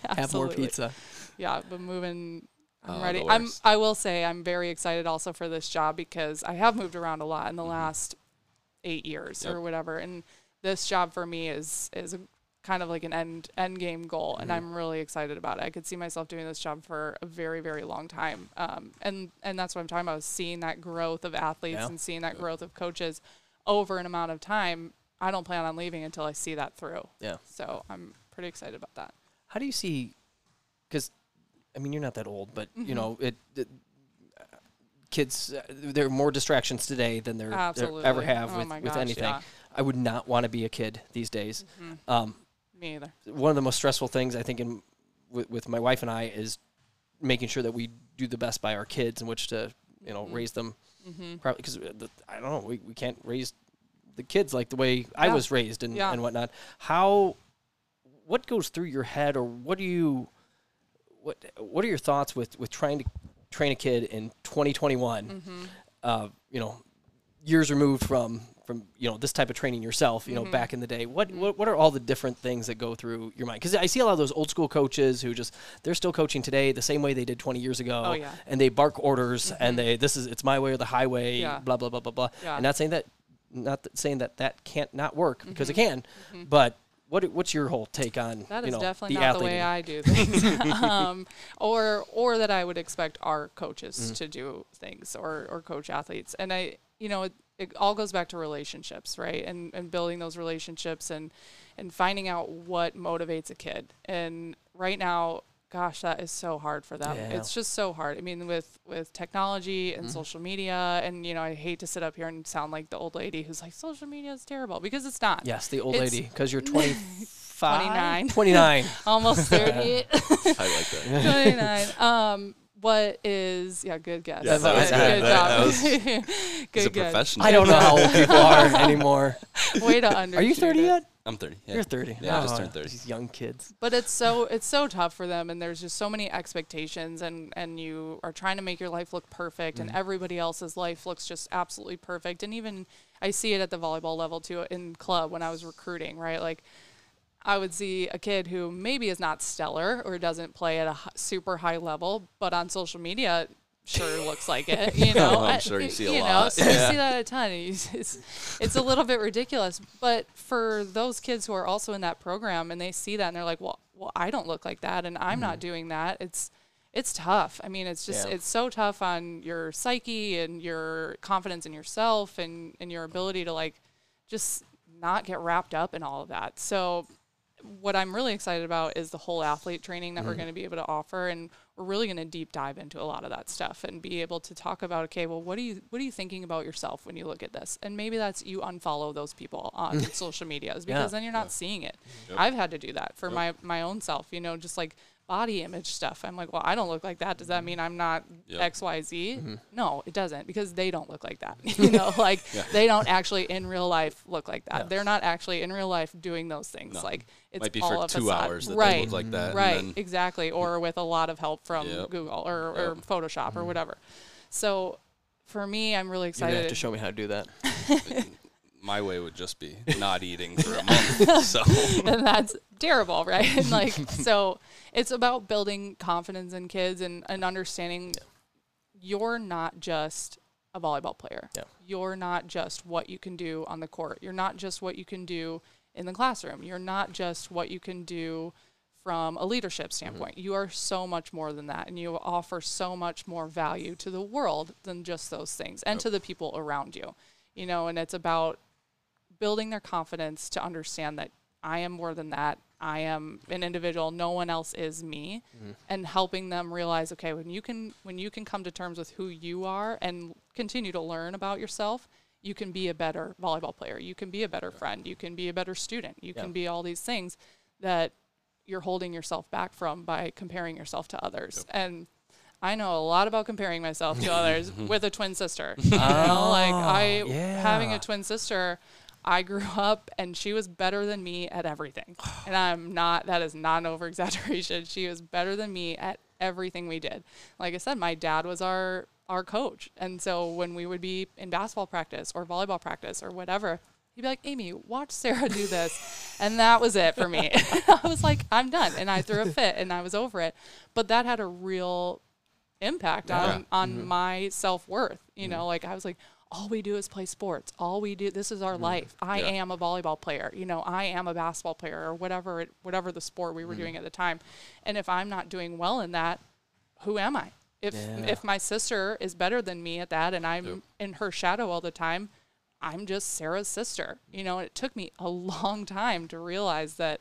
have more pizza? yeah but moving I'm Oh, ready. the I'm. I will say I'm very excited also for this job because I have moved around a lot in the mm-hmm. last eight years Yep. or whatever, and this job for me is is a, kind of like an end end game goal, and mm-hmm. I'm really excited about it. I could see myself doing this job for a very very long time, um, and and that's what I'm talking about: seeing that growth of athletes Yeah. and seeing that growth of coaches over an amount of time. I don't plan on leaving until I see that through. Yeah. So I'm pretty excited about that. How do you see? Because, I mean, you're not that old, but Mm-hmm. you know, it. it uh, kids, uh, there are more distractions today than there, there ever have Oh with, my with anything. yeah. I would not want to be a kid these days. Mm-hmm. Um, Me either. one of the most stressful things I think in with, with my wife and I is making sure that we do the best by our kids in which to you know Mm-hmm. raise them probably because I don't know we, we can't raise the kids like the way I was raised and, Yeah. and whatnot. How what goes through your head or what do you what what are your thoughts with with trying to train a kid in 2021 Mm-hmm. uh, you know years removed from from you know this type of training yourself Mm-hmm. you know back in the day what, what what are all the different things that go through your mind because i see a lot of those old school coaches who just they're still coaching today the same way they did 20 years ago Oh, yeah. and they bark orders and they this is it's my way or the highway Yeah. blah blah blah blah blah Yeah. and not saying that not that, saying that that can't not work because it Mm-hmm. can but what what's your whole take on That you know definitely the not the way I do things, um, or or that I would expect our coaches Mm-hmm. to do things, or or coach athletes. And I, you know, it, it all goes back to relationships, right? And and building those relationships and and finding out what motivates a kid. And right now, gosh, that is so hard for them. Yeah. Mm-hmm. It's just so hard. I mean, with with technology and social media, and you know, I hate to sit up here and sound like the old lady who's like, social media is terrible because it's not. yes the old It's- lady because you're 25 29. 29 Almost thirty. I like that. 29. Um, what is yeah good guess Yeah, that was good, good. good That- job that was- good guess. professional. I don't know how old people are anymore. way to under Are you 30 yet? I'm 30. Yeah. You're 30. Yeah, I just Oh, turned 30. These young kids. but it's so it's so tough for them and there's just so many expectations and and you are trying to make your life look perfect and mm-hmm. everybody else's life looks just absolutely perfect and even i see it at the volleyball level too in club when i was recruiting right like i would see a kid who maybe is not stellar or doesn't play at a super high level but on social media sure looks like it you oh, know? I'm sure you see a you know lot. so you see that a ton. It's it's a little bit ridiculous but for those kids who are also in that program and they see that and they're like well well I don't look like that and I'm not mm-hmm. doing that it's it's tough. I mean it's just Yeah. it's so tough on your psyche and your confidence in yourself and and your ability to like just not get wrapped up in all of that. So what I'm really excited about is the whole athlete training that we're mm-hmm. going to be able to offer, and we're really going to deep dive into a lot of that stuff and be able to talk about, okay, well, what are you what are you thinking about yourself when you look at this? And maybe that's you unfollow those people on social medias because then you're not seeing it. I've had to do that for my my own self, you know, just like body image stuff. I'm like, well, I don't look like that. Does that mm-hmm. mean I'm not Yep. X Y Z? Mm-hmm. No, it doesn't because they don't look like that. you know, like they don't actually in real life look like that. They're not actually in real life doing those things. No. Like it's Might be all for of two sudden. hours that they right. look like that. and Right, then- exactly. Or with a lot of help from Yep. Google or, or Yep. Photoshop or mm-hmm. whatever. So for me, I'm really excited. You're have excited. to show me how to do that. my way would just be not eating for a month. So and that's terrible, right? And like, so it's about building confidence in kids and, and understanding you're not just a volleyball player. Yeah. You're not just what you can do on the court. You're not just what you can do in the classroom. You're not just what you can do from a leadership mm-hmm. standpoint. You are so much more than that, and you offer so much more value to the world than just those things and to the people around you. You know, and it's about building their confidence to understand that I am more than that. I am an individual. No one else is me, mm-hmm. and helping them realize, okay, when you can when you can come to terms with who you are and continue to learn about yourself, you can be a better volleyball player. You can be a better friend. You can be a better student. You Yeah. can be all these things that you're holding yourself back from by comparing yourself to others. And I know a lot about comparing myself to others with a twin sister. You know, like I Oh, yeah. having a twin sister, I grew up and she was better than me at everything. And I'm not that is not an over exaggeration. She was better than me at everything we did. Like I said, my dad was our our coach. And so when we would be in basketball practice or volleyball practice or whatever, he'd be like, Amy, watch Sarah do this. and that was it for me. I was like, I'm done. And I threw a fit and I was over it. But that had a real impact on on mm-hmm. my self-worth you mm-hmm. know like i was like all we do is play sports. All we do this is our mm-hmm. life. I Yeah. am a volleyball player. You know i am a basketball player or whatever it whatever the sport we were mm-hmm. doing at the time. And if i'm not doing well in that who am i? If Yeah. if my sister is better than me at that and i'm Yep. in her shadow all the time i'm just sarah's sister. You know it took me a long time to realize that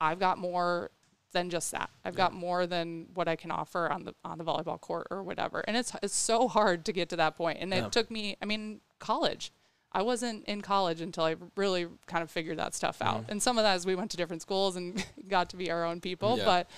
i've got more than just that. I've got more than what I can offer on the on the volleyball court or whatever. And it's it's so hard to get to that point. And Yeah. it took me I mean, college. I wasn't in college until I really kind of figured that stuff out. And some of that is we went to different schools and got to be our own people, Yeah. but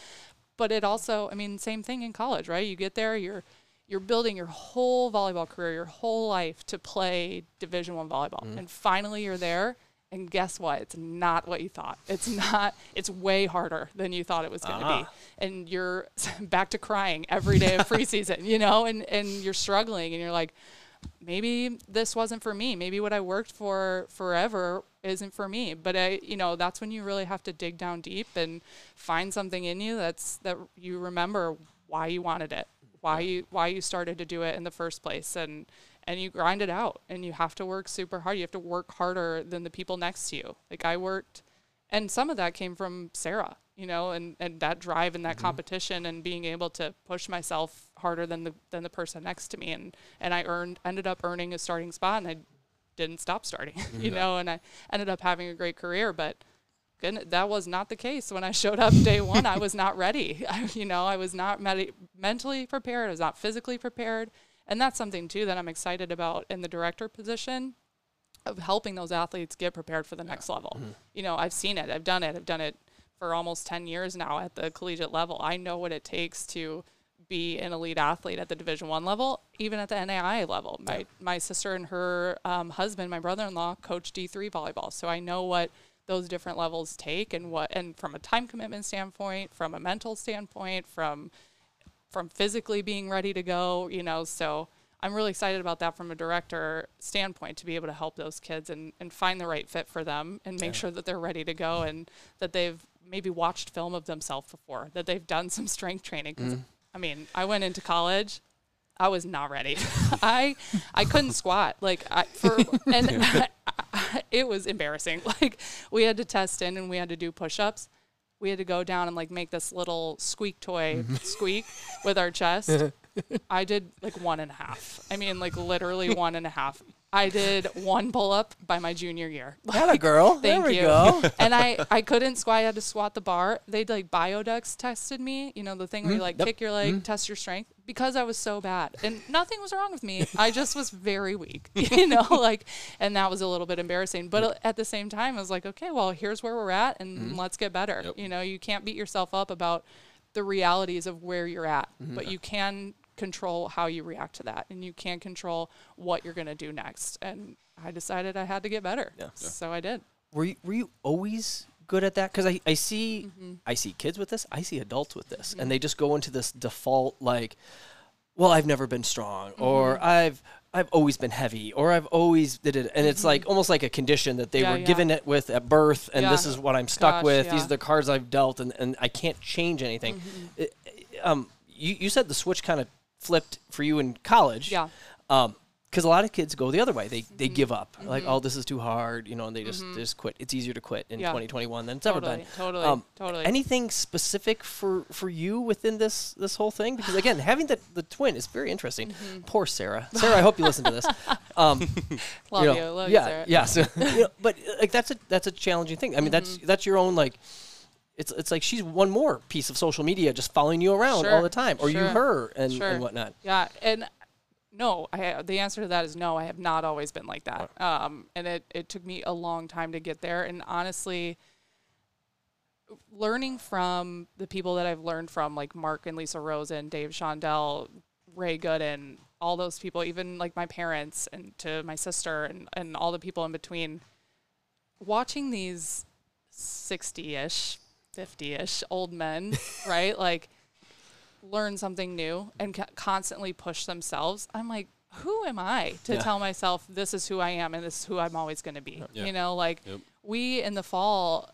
but it also, I mean, same thing in college, right? You get there, you're you're building your whole volleyball career, your whole life to play Division One volleyball, mm-hmm. and finally you're there. And guess what? It's not what you thought. It's not. It's way harder than you thought it was going to Ah. be. And you're back to crying every day of pre season, you know, and and you're struggling, and you're like, maybe this wasn't for me. Maybe what I worked for forever isn't for me. But I, you know, that's when you really have to dig down deep and find something in you that's that you remember why you wanted it, why you why you started to do it in the first place, and and you grind it out. And you have to work super hard. You have to work harder than the people next to you. Like I worked, and some of that came from Sarah. You know, and, and that drive and that mm-hmm. competition and being able to push myself harder than the than the person next to me and and I earned ended up earning a starting spot and I didn't stop starting, you mm-hmm. know, and I ended up having a great career. But goodness, that was not the case when I showed up day one. I was not ready. I, you know, I was not med- mentally prepared. I was not physically prepared. And that's something too that I'm excited about in the director position of helping those athletes get prepared for the next level. You know, I've seen it. I've done it. I've done it for almost 10 years now at the collegiate level. I know what it takes to be an elite athlete at the Division One level, even at the NAIA level. My my sister and her um, husband, my brother-in-law, coach D three volleyball, so I know what those different levels take and what and from a time commitment standpoint, from a mental standpoint, from from physically being ready to go, you know, so I'm really excited about that from a director standpoint to be able to help those kids and, and find the right fit for them and make sure that they're ready to go and that they've maybe watched film of themselves before, that they've done some strength training. 'Cause, mm-hmm. I mean, I went into college, I was not ready. I I couldn't squat like I for and I, I, it was embarrassing. Like we had to test in and we had to do push-ups. We had to go down and like make this little squeak toy mm-hmm. squeak with our chest. I did like one and a half. I mean, like literally one and a half. I did one pull up by my junior year. Had a girl. Thank there we you. go. and I, I couldn't squat. I had to squat the bar. They'd like biodex tested me, you know, the thing where you mm-hmm. like Yep. kick your leg, mm-hmm. test your strength, because I was so bad. And nothing was wrong with me. I just was very weak, you know, like, and that was a little bit embarrassing. But uh, at the same time, I was like, okay, well, here's where we're at and mm-hmm. let's get better. Yep. You know, you can't beat yourself up about the realities of where you're at, but you can control how you react to that and you can't control what you're going to do next. And I decided I had to get better. Yeah. So I did. Were you, were you always good at that? Because I, I see Mm-hmm. I see kids with this. I see adults with this, and they just go into this default like, well, I've never been strong, Mm-hmm. or I've I've always been heavy, or I've always did it, and it's like almost like a condition that they Mm-hmm. Yeah, were yeah. given it with at birth, and this is what I'm stuck Gosh, with. These yeah. Mm-hmm. are the cards I've dealt, and, and I can't change anything. It- um, you you said the switch kind of flipped for you in college. Yeah. Um, because a lot of kids go the other way. They they Mm-hmm. give up. Like, oh, this is too hard, you know, and they just they just quit. It's easier to quit in Yeah. 2021 than it's ever been. totally, um, totally. Anything specific for for you within this this whole thing? Because again, having the the twin is very interesting. Mm-hmm. Poor Sarah. Sarah, I hope you listen to this. Um, Love you you. Love yeah, you, Sarah. yeah. So, you know, but like that's a that's a challenging thing. I mean, that's Mm-hmm. that's your own like it's it's like she's one more piece of social media just following you around sure, all the time, or sure, you her and, sure. and whatnot. Yeah, and no, I, the answer to that is no. I have not always been like that, right. um, and it it took me a long time to get there. And honestly, learning from the people that I've learned from, like Mark and Leisa Rosen and Dave Shondell, Ray Gooden, all those people, even like my parents and to my sister and and all the people in between, watching these sixty ish 50-ish old men, right? Like learn something new and constantly push themselves. I'm like, who am I to yeah. tell myself this is who I am and this is who I'm always going to be? Yeah. You know, like yep. we in the fall,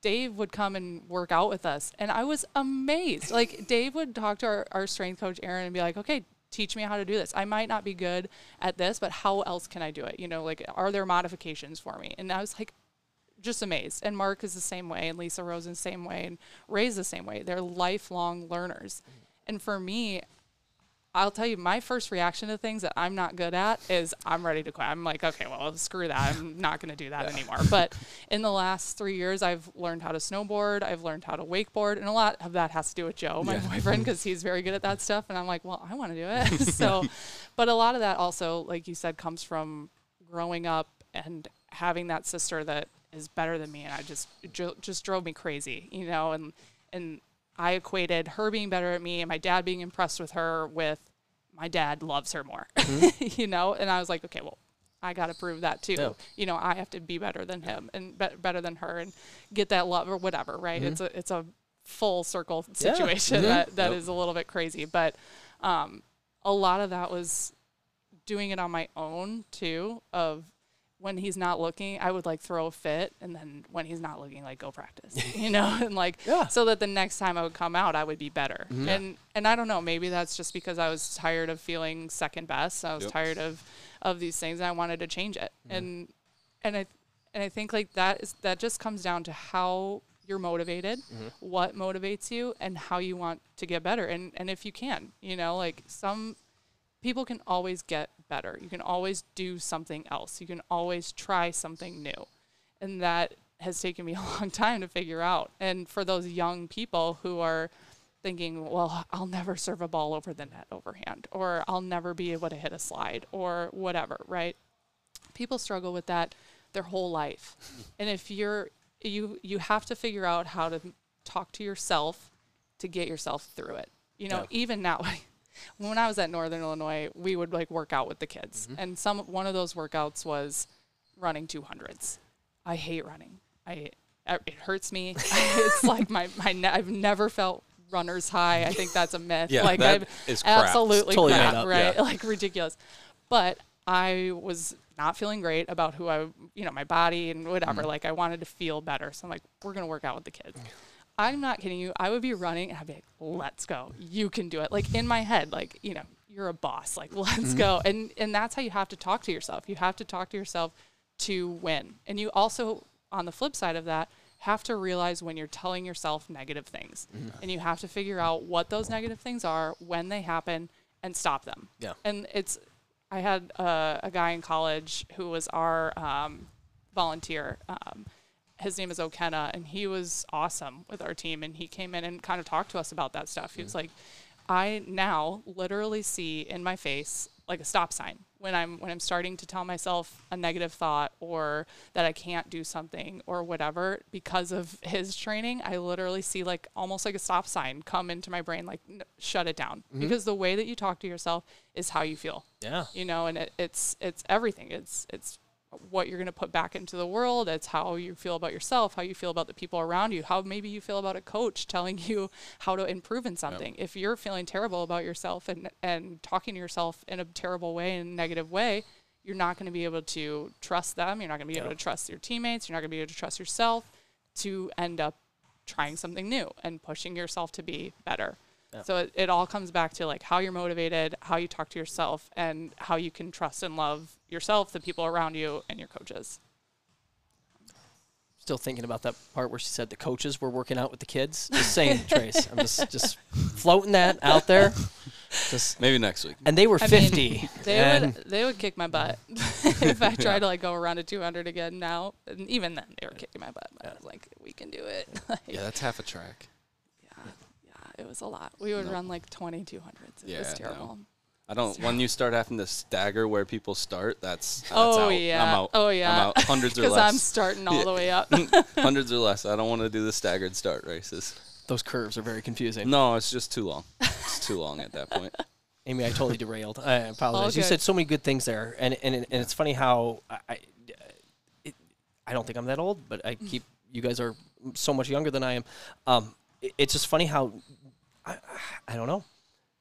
Dave would come and work out with us, and I was amazed. like Dave would talk to our, our strength coach Aaron and be like, "Okay, teach me how to do this. I might not be good at this, but how else can I do it? You know, like are there modifications for me?" And I was like, just amazed. And Mark is the same way, and Leisa Rosen the same way, and Ray's the same way. They're lifelong learners. And for me, I'll tell you, my first reaction to things that I'm not good at is I'm ready to quit. I'm like, okay, well, screw that. I'm not going to do that anymore. But in the last three years, I've learned how to snowboard. I've learned how to wakeboard. And a lot of that has to do with Joe, my boyfriend, because he's very good at that stuff. And I'm like, well, I want to do it. so, but a lot of that also, like you said, comes from growing up and having that sister that is better than me. And I just, just drove me crazy, you know, and, and, I equated her being better at me and my dad being impressed with her with my dad loves her more, you know? And I was like, okay, well, I got to prove that too. Yeah. You know, I have to be better than him and be- better than her and get that love or whatever, right? It's a, it's a full circle Yeah. situation Mhm. that, that Yep. is a little bit crazy. But um, a lot of that was doing it on my own too of when he's not looking, I would like throw a fit, and then when he's not looking, like go practice, you know, and like Yeah. so that the next time I would come out, I would be better. Mm-hmm. And and I don't know, maybe that's just because I was tired of feeling second best. I was Yep. tired of of these things, and I wanted to change it. Mm-hmm. And and I and I think like that is that just comes down to how you're motivated, Mm-hmm. what motivates you, and how you want to get better. And and if you can, you know, like some people can always get better. You can always do something else. You can always try something new. And that has taken me a long time to figure out. And for those young people who are thinking, well, I'll never serve a ball over the net overhand, or I'll never be able to hit a slide, or whatever, right? People struggle with that their whole life. And if you're, you, you have to figure out how to talk to yourself to get yourself through it. You know, Yeah. even now, when I was at Northern Illinois, we would like work out with the kids, Mm-hmm. and some one of those workouts was running 200s. I hate running. I uh, it hurts me. it's like my my ne- I've never felt runner's high. I think that's a myth. Yeah, like that I've absolutely Totally made crap, up, right? yeah. Like ridiculous. But I was not feeling great about who I, you know, my body and whatever. Mm. Like I wanted to feel better. So I'm like, we're gonna work out with the kids. I'm not kidding you. I would be running and I'd be like, let's go. You can do it. Like in my head, like, you know, you're a boss. Like, let's Mm-hmm. go. And and that's how you have to talk to yourself. You have to talk to yourself to win. And you also, on the flip side of that, have to realize when you're telling yourself negative things. And you have to figure out what those negative things are, when they happen, and stop them. Yeah. And it's, I had uh, a guy in college who was our um, volunteer. Um, his name is Okena, and he was awesome with our team. And he came in and kind of talked to us about that stuff. He was like, I now literally see in my face like a stop sign when I'm when I'm starting to tell myself a negative thought or that I can't do something or whatever because of his training. I literally see like almost like a stop sign come into my brain, like "N- shut it down mm-hmm. because the way that you talk to yourself is how you feel Yeah. you know and it, it's it's everything it's it's what you're going to put back into the world. It's how you feel about yourself how you feel about the people around you how maybe you feel about a coach telling you how to improve in something. If you're feeling terrible about yourself and and talking to yourself in a terrible way in a negative way you're not going to be able to trust them. You're not going to be able to trust your teammates. You're not going to be able to trust yourself to end up trying something new and pushing yourself to be better so it, it all comes back to like how you're motivated, how you talk to yourself, and how you can trust and love yourself, the people around you, and your coaches. Still thinking about that part where she said the coaches were working out with the kids. Just saying, Trace. I'm just just floating that out there. Just Maybe next week. and they were I mean, 50. They would they would kick my butt if I tried to like go around to 200 again now. And even then, they were kicking my butt. But I was like, we can do it. Like, Yeah, that's half a track. Yeah, yeah, it was a lot. We would No. run like 20 200s. It Yeah, was no. terrible. I don't. When you start having to stagger where people start, that's, that's Oh out. yeah. I'm out. Oh yeah. I'm out. Hundreds or less. Because I'm starting all the way up. Hundreds or less. I don't want to do the staggered start races. those curves are very confusing. No, it's just too long. It's too long at that point. Amy, I totally derailed. I apologize. You said so many good things there, and and and it's funny how I, I, it, I don't think I'm that old, but I keep you guys are so much younger than I am. Um, it- it's just funny how I, I don't know.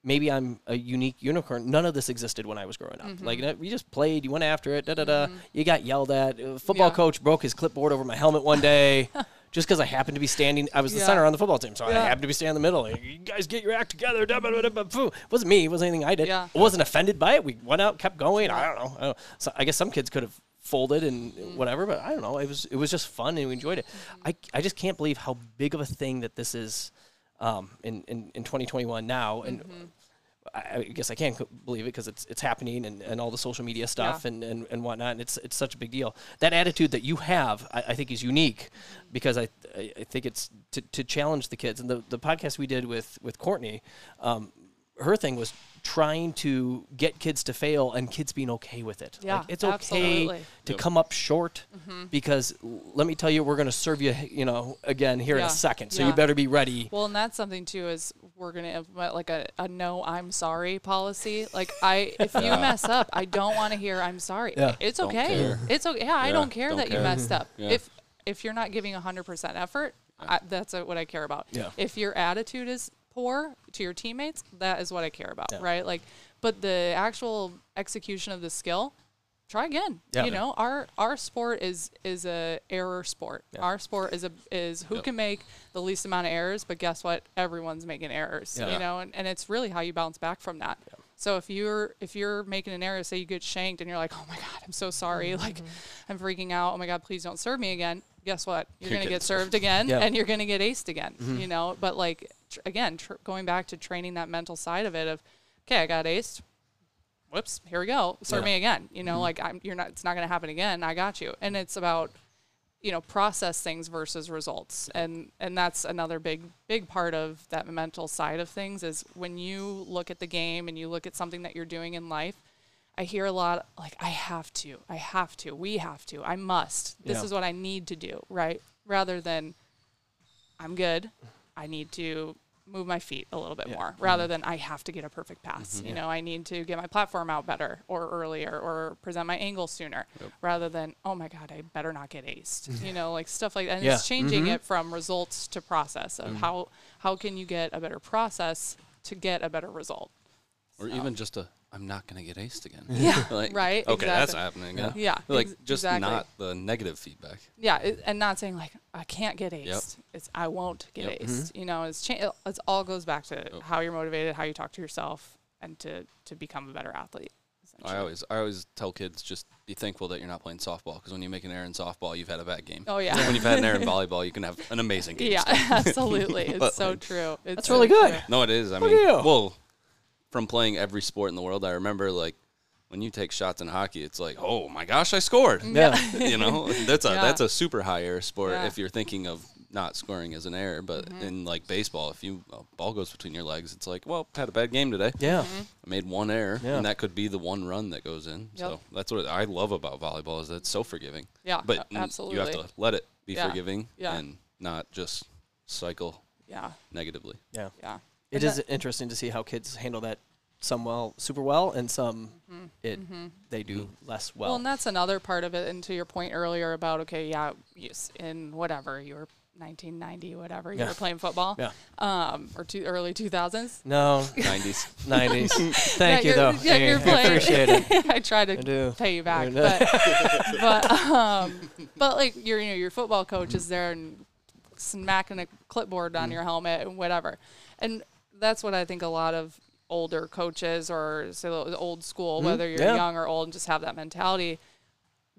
Maybe I'm a unique unicorn. None of this existed when I was growing up. Like uh, we just played, you went after it, da da da. You got yelled at. A football Yeah. coach broke his clipboard over my helmet one day. Just because I happened to be standing, I was the Yeah. center on the football team, so I happened to be standing in the middle. Like, you guys get your act together. Da, da, da, poo. It wasn't me. It wasn't anything I did. Yeah. I wasn't offended by it. We went out, kept going. I don't know. I, don't, so I guess some kids could have folded and Mm. whatever, but I don't know. It was it was just fun and we enjoyed it. Mm-hmm. I, I just can't believe how big of a thing that this is um, in, in in 2021 now. And Mm-hmm. I, I guess I can't believe it because it's it's happening and, and all the social media stuff Yeah. and, and, and whatnot. And it's it's such a big deal. That attitude that you have, I, I think, is unique because I I, I think it's to, to challenge the kids. And the, the podcast we did with with Courtney, um, her thing was trying to get kids to fail and kids being okay with it. Yeah, like, it's okay absolutely. to Yep. come up short because let me tell you, we're going to serve you, you know, again here in a second. So you better be ready. Well, and that's something too is we're gonna implement like a, a no I'm sorry policy. Like I if you mess up, I don't want to hear I'm sorry. Yeah. It's Don't okay. care. It's okay. Yeah, I don't care don't that you messed up. Yeah. If if you're not giving 100% effort, I, that's uh what I care about. Yeah. If your attitude is poor to your teammates, that is what I care about, Yeah. right? Like but the actual execution of the skill try again. Yeah. You know, our our sport is is a error sport. Yeah. Our sport is a is who Yep. can make the least amount of errors, but guess what? Everyone's making errors. Yeah. You know, and, and it's really how you bounce back from that. So if you're if you're making an error, say you get shanked and you're like, Oh my god, I'm so sorry, mm-hmm. like I'm freaking out, oh my god, please don't serve me again. Guess what? You're, You're gonna get served again Yeah. and you're gonna get aced again. Mm-hmm. You know, but like tr- again, tr- going back to training that mental side of it of, okay, I got aced, whoops, here we go. Serve Yeah. me again. You know, mm-hmm. like I'm you're not it's not gonna happen again. I got you. And it's about, you know, process things versus results. And and that's another big big part of that mental side of things is when you look at the game and you look at something that you're doing in life, I hear a lot like I have to, I have to, we have to, I must. This Yeah. is what I need to do, right? Rather than I'm good. I need to move my feet a little bit Yeah. more mm-hmm. rather than I have to get a perfect pass. Mm-hmm. You Yeah. know, I need to get my platform out better or earlier or present my angle sooner rather than, oh my God, I better not get aced. Mm-hmm. you know, like stuff like that. And Yeah. it's changing Mhm. it from results to process of how how can you get a better process to get a better result. Or even just a, I'm not going to get aced again. Yeah, like, right, Okay, that's happening. Yeah. Yeah. Yeah, Like ex- just exactly. not the negative feedback. Yeah, it, and not saying like I can't get aced. It's I won't get Yep. aced. Mm-hmm. You know, it's cha- it, it's all goes back to Yep. how you're motivated, how you talk to yourself, and to to become a better athlete. I always I always tell kids just be thankful that you're not playing softball because when you make an error in softball, you've had a bad game. Oh yeah. when you've had an error in volleyball, you can have an amazing game. yeah, absolutely. It's so like, true. It's That's so really good. true. No, it is. I Look mean, well, from playing every sport in the world, I remember like when you take shots in hockey, it's like, oh my gosh, I scored. Yeah. you know, that's a Yeah. that's a super high error sport Yeah. Mm-hmm. if you're thinking of not scoring as an error. But in like baseball, if you a ball goes between your legs, it's like, well, had a bad game today. Yeah. Mm-hmm. I made one error, Yeah. and that could be the one run that goes in. So that's what I love about volleyball is that it's so forgiving. Yeah, but a- n- you have to let it be Yeah. forgiving Yeah. and not just cycle Yeah, negatively. Yeah. yeah. It And is that- interesting to see how kids handle that some well, super well, and some Mm-hmm. it they do less well. Well, and that's another part of it. And to your point earlier about okay, yeah, yes, in whatever you were 1990, whatever you Yeah. were playing football, Yeah. um, or two, early 2000s. no, 90s. nineties. Thank Yeah, you though. you're- yeah, you're I playing- appreciate it. I try to I do. pay you back, but but um, but like your you know your football coach is there and smacking a clipboard Mm. on your helmet and whatever, and that's what I think a lot of older coaches or say the old school, whether you're Mm-hmm. Yeah. young or old, and just have that mentality.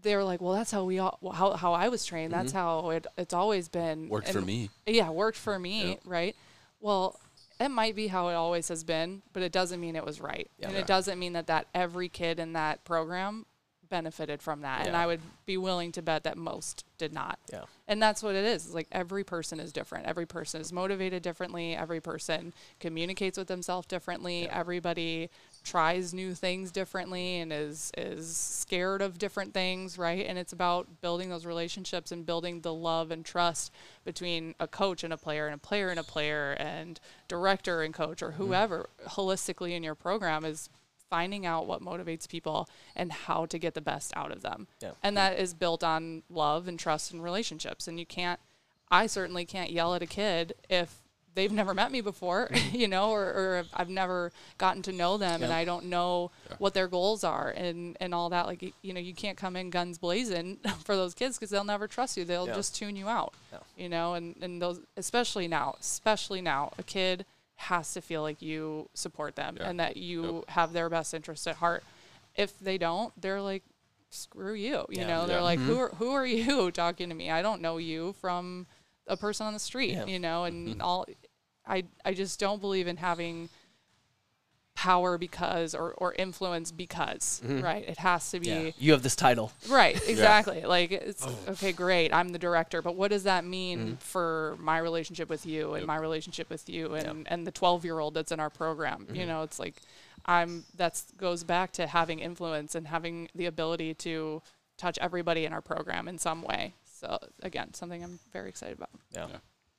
They were like, well, that's how we all, how how I was trained. That's how it it's always been. Worked for me. Yeah, worked for me, right? Well, it might be how it always has been, but it doesn't mean it was right. Yeah. And it doesn't mean that that every kid in that program benefited from that. And I would be willing to bet that most did not. Yeah. And that's what it is. It's like every person is different. Every person is motivated differently. Every person communicates with themselves differently. Everybody tries new things differently and is is scared of different things, right? And it's about building those relationships and building the love and trust between a coach and a player and a player and a player and director and coach or mm. whoever holistically in your program is finding out what motivates people and how to get the best out of them. Yeah. And that is built on love and trust and relationships. And you can't, I certainly can't yell at a kid if they've never met me before, mm-hmm. you know, or, or I've never gotten to know them and I don't know what their goals are and, and all that. Like, you know, you can't come in guns blazing for those kids because they'll never trust you. They'll Yeah. just tune you out, Yeah. you know, and, and those, especially now, especially now, a kid has to feel like you support them Yeah. and that you have their best interest at heart. If they don't, they're like, screw you. You Yeah. know, they're Yeah. like, who mm-hmm. are who are you talking to me? I don't know you from a person on the street. Yeah. You know, and mm-hmm. all. I I just don't believe in having power because or, or influence because right it has to be Yeah. You have this title. Right, exactly. Like it's okay, great. I'm the director, but what does that mean Mm-hmm. for my relationship with you and Yep. my relationship with you and and the 12-year-old that's in our program? Mm-hmm. You know, it's like I'm that's goes back to having influence and having the ability to touch everybody in our program in some way. So again, something I'm very excited about. Yeah. Yeah.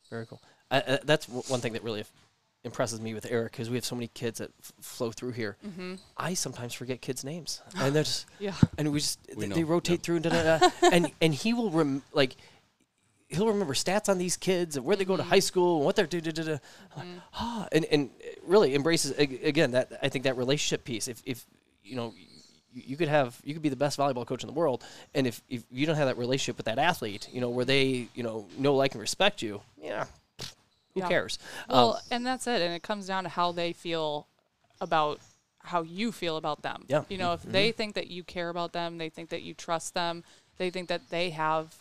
Very cool. Uh, that's w- one thing that really f- impresses me with Eric because we have so many kids that f- flow through here. Mm-hmm. I sometimes forget kids' names, and they're just Yeah. and we just We they rotate Yep. through and da, da, da, and and he will rem- like he'll remember stats on these kids and where they go to high school and what they're do da, da, da. Like, ah, and and really embraces again that I think that relationship piece. If if you know. You, you could have you could be the best volleyball coach in the world, and if, if you don't have that relationship with that athlete, you know where they you know know like and respect you, yeah, who Yeah. cares? Well, Um, and that's it. And it comes down to how they feel about how you feel about them. Yeah. Mm-hmm. You know, if they think that you care about them, they think that you trust them, they think that they have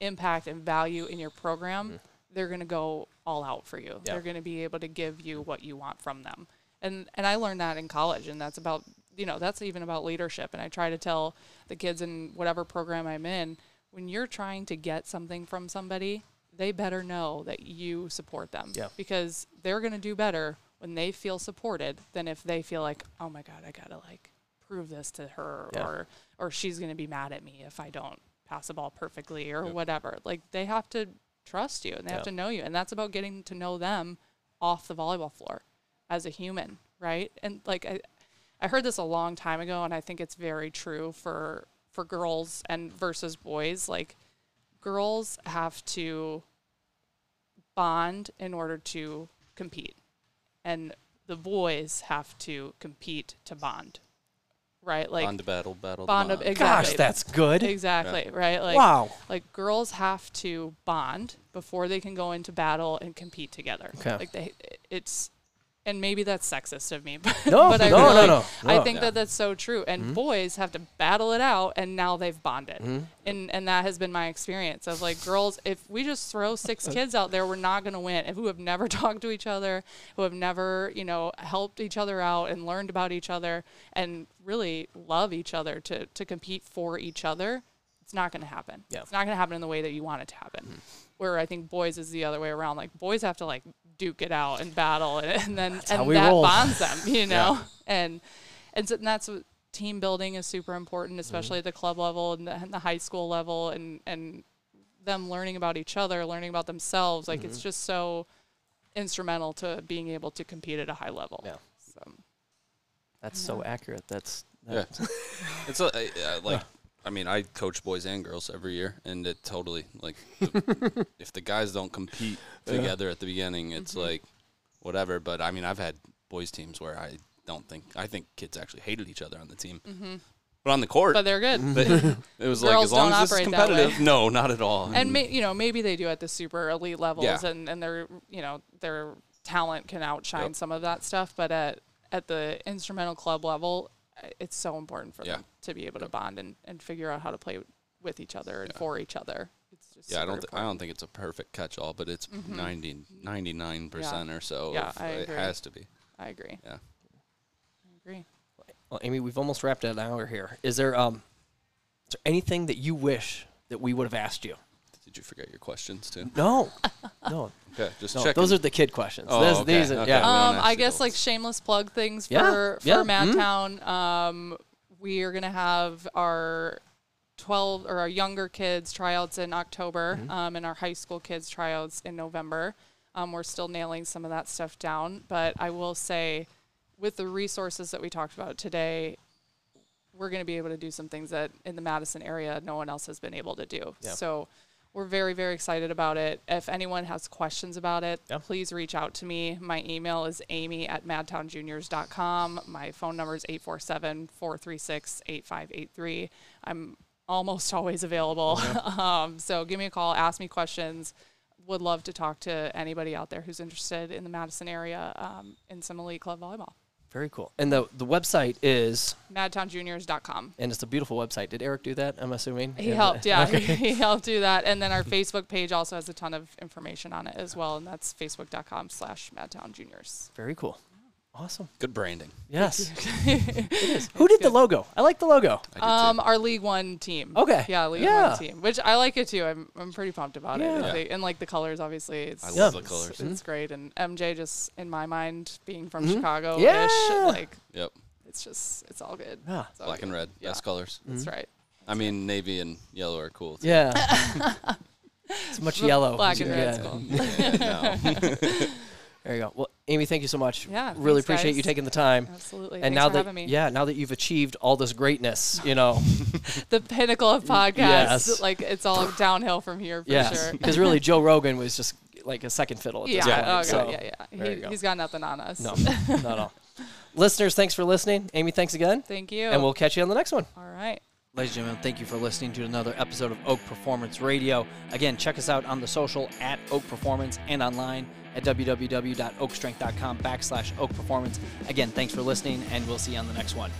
impact and value in your program, they're going to go all out for you. Mm-hmm. Yeah. They're going to be able to give you what you want from them. And and I learned that in college and that's about, you know, that's even about leadership and I try to tell the kids in whatever program I'm in, when you're trying to get something from somebody, they better know that you support them Yeah. because they're going to do better when they feel supported than if they feel like, oh my God, I got to like prove this to her Yeah. or, or she's going to be mad at me if I don't pass the ball perfectly or whatever. Like they have to trust you and they Yeah. have to know you. And that's about getting to know them off the volleyball floor as a human, right? And like I, I heard this a long time ago, and I think it's very true for for girls and versus boys. Like girls have to bond in order to compete, and the boys have to compete to bond, right? Like bond to battle, battle bond to bond. exactly. Gosh, that's good. exactly right. Like wow. like girls have to bond before they can go into battle and compete together. Okay. Like they, it's, and maybe that's sexist of me, but, No, but I no, no, really, no, I think Yeah. that that's so true. And Mm-hmm. boys have to battle it out, and now they've bonded. And and that has been my experience of like girls. If we just throw six kids out there, we're not going to win. If who have never talked to each other, who have never you know helped each other out and learned about each other, and really love each other to to compete for each other, it's not going to happen. Yeah. It's not going to happen in the way that you want it to happen. Where I think boys is the other way around. Like boys have to like duke it out and battle, and, and then how and that roll. bonds them, you know. And and, so, and that's what team building is super important, especially at the club level and the, and the high school level, and and them learning about each other, learning about themselves. Like it's just so instrumental to being able to compete at a high level. Yeah. So, That's so accurate. That's Yeah. It's a, uh, like I mean I coach boys and girls every year, and it totally like the, if the guys don't compete together at the beginning, it's Mm-hmm. like whatever. But I mean I've had boys teams where I don't think I think kids actually hated each other on the team, but on the court, Mm-hmm. but they're good. they- it was like as long as this is operate that way. competitive, no, not at all. and may, you know maybe they do at the super elite levels Yeah. and and their you know their talent can outshine Yep. some of that stuff but at at the instrumental club level it's so important for Yeah. them to be able to bond and, and figure out how to play with each other and Yeah. for each other it's just yeah, I don't. Th- I don't think it's a perfect catch-all, but it's 90, 99 percent or so. Yeah, of- I it agree. has to be. I agree Yeah. I agree Well, Amy, we've almost wrapped an hour here. Is there um, is there anything that you wish that we would have asked you? Did you forget your questions too? No, no, Okay, just no. checking. Those are the kid questions. Oh, This- okay, These are, okay. yeah. Um I the guess like shameless plug things for Yeah, for yeah. Madtown um we are gonna have our 12 or our younger kids tryouts in October Mm-hmm. um, and our high school kids tryouts in November. Um, we're still nailing some of that stuff down, but I will say, with the resources that we talked about today, we're going to be able to do some things that in the Madison area no one else has been able to do. Yeah. So we're very, very excited about it. If anyone has questions about it, Yeah. please reach out to me. My email is amy at madtownjuniors.com. My phone number is 847 436 8583. I'm almost always available. um, so give me a call, ask me questions. Would love to talk to anybody out there who's interested in the Madison area um, in some elite club volleyball. Very cool. And the the website is, Madtownjuniors.com. and it's a beautiful website. Did Eric do that? I'm assuming He And, helped, uh, yeah. okay. He helped do that. And then our Facebook page also has a ton of information on it as well, and that's facebook.com slash Madtown Juniors. Very cool. Awesome. Good branding. Yes. it is. Who did the logo? I like the logo. I do Um, our League One team. Okay. Yeah, League Yeah. One team, which I like it too. I'm, I'm pretty pumped about Yeah. it. Yeah. They- and like the colors, obviously, it's I love the it's- colors. It's, great. And MJ just in my mind, being from Mhm. Chicago-ish, Yeah. like. Yep. it's just it's all good. Yeah. It's all Black and good. red. Yeah, Best colors. that's right. I mean, navy and yellow are cool. Too. Yeah. it's much yellow. Black and you red's get. cool. no. There you go. Well, Amy, thank you so much. Yeah, Really thanks, appreciate you taking the time. Absolutely. And Thanks now for that having me. yeah, now that you've achieved all this greatness, you know, the pinnacle of podcasts. Yes. Like it's all downhill from here for yes, sure. because really Joe Rogan was just like a second fiddle at Yeah, this point. oh, God, so, yeah, yeah. there you He, go. he's got nothing on us. No, no, no. Listeners, thanks for listening. Amy, thanks again, Thank you. and we'll catch you on the next one. all right. Ladies and gentlemen, thank you for listening to another episode of Oak Performance Radio. Again, check us out on the social at Oak Performance and online at www.oakstrength.com backslash Oak Performance. Again, thanks for listening, and we'll see you on the next one.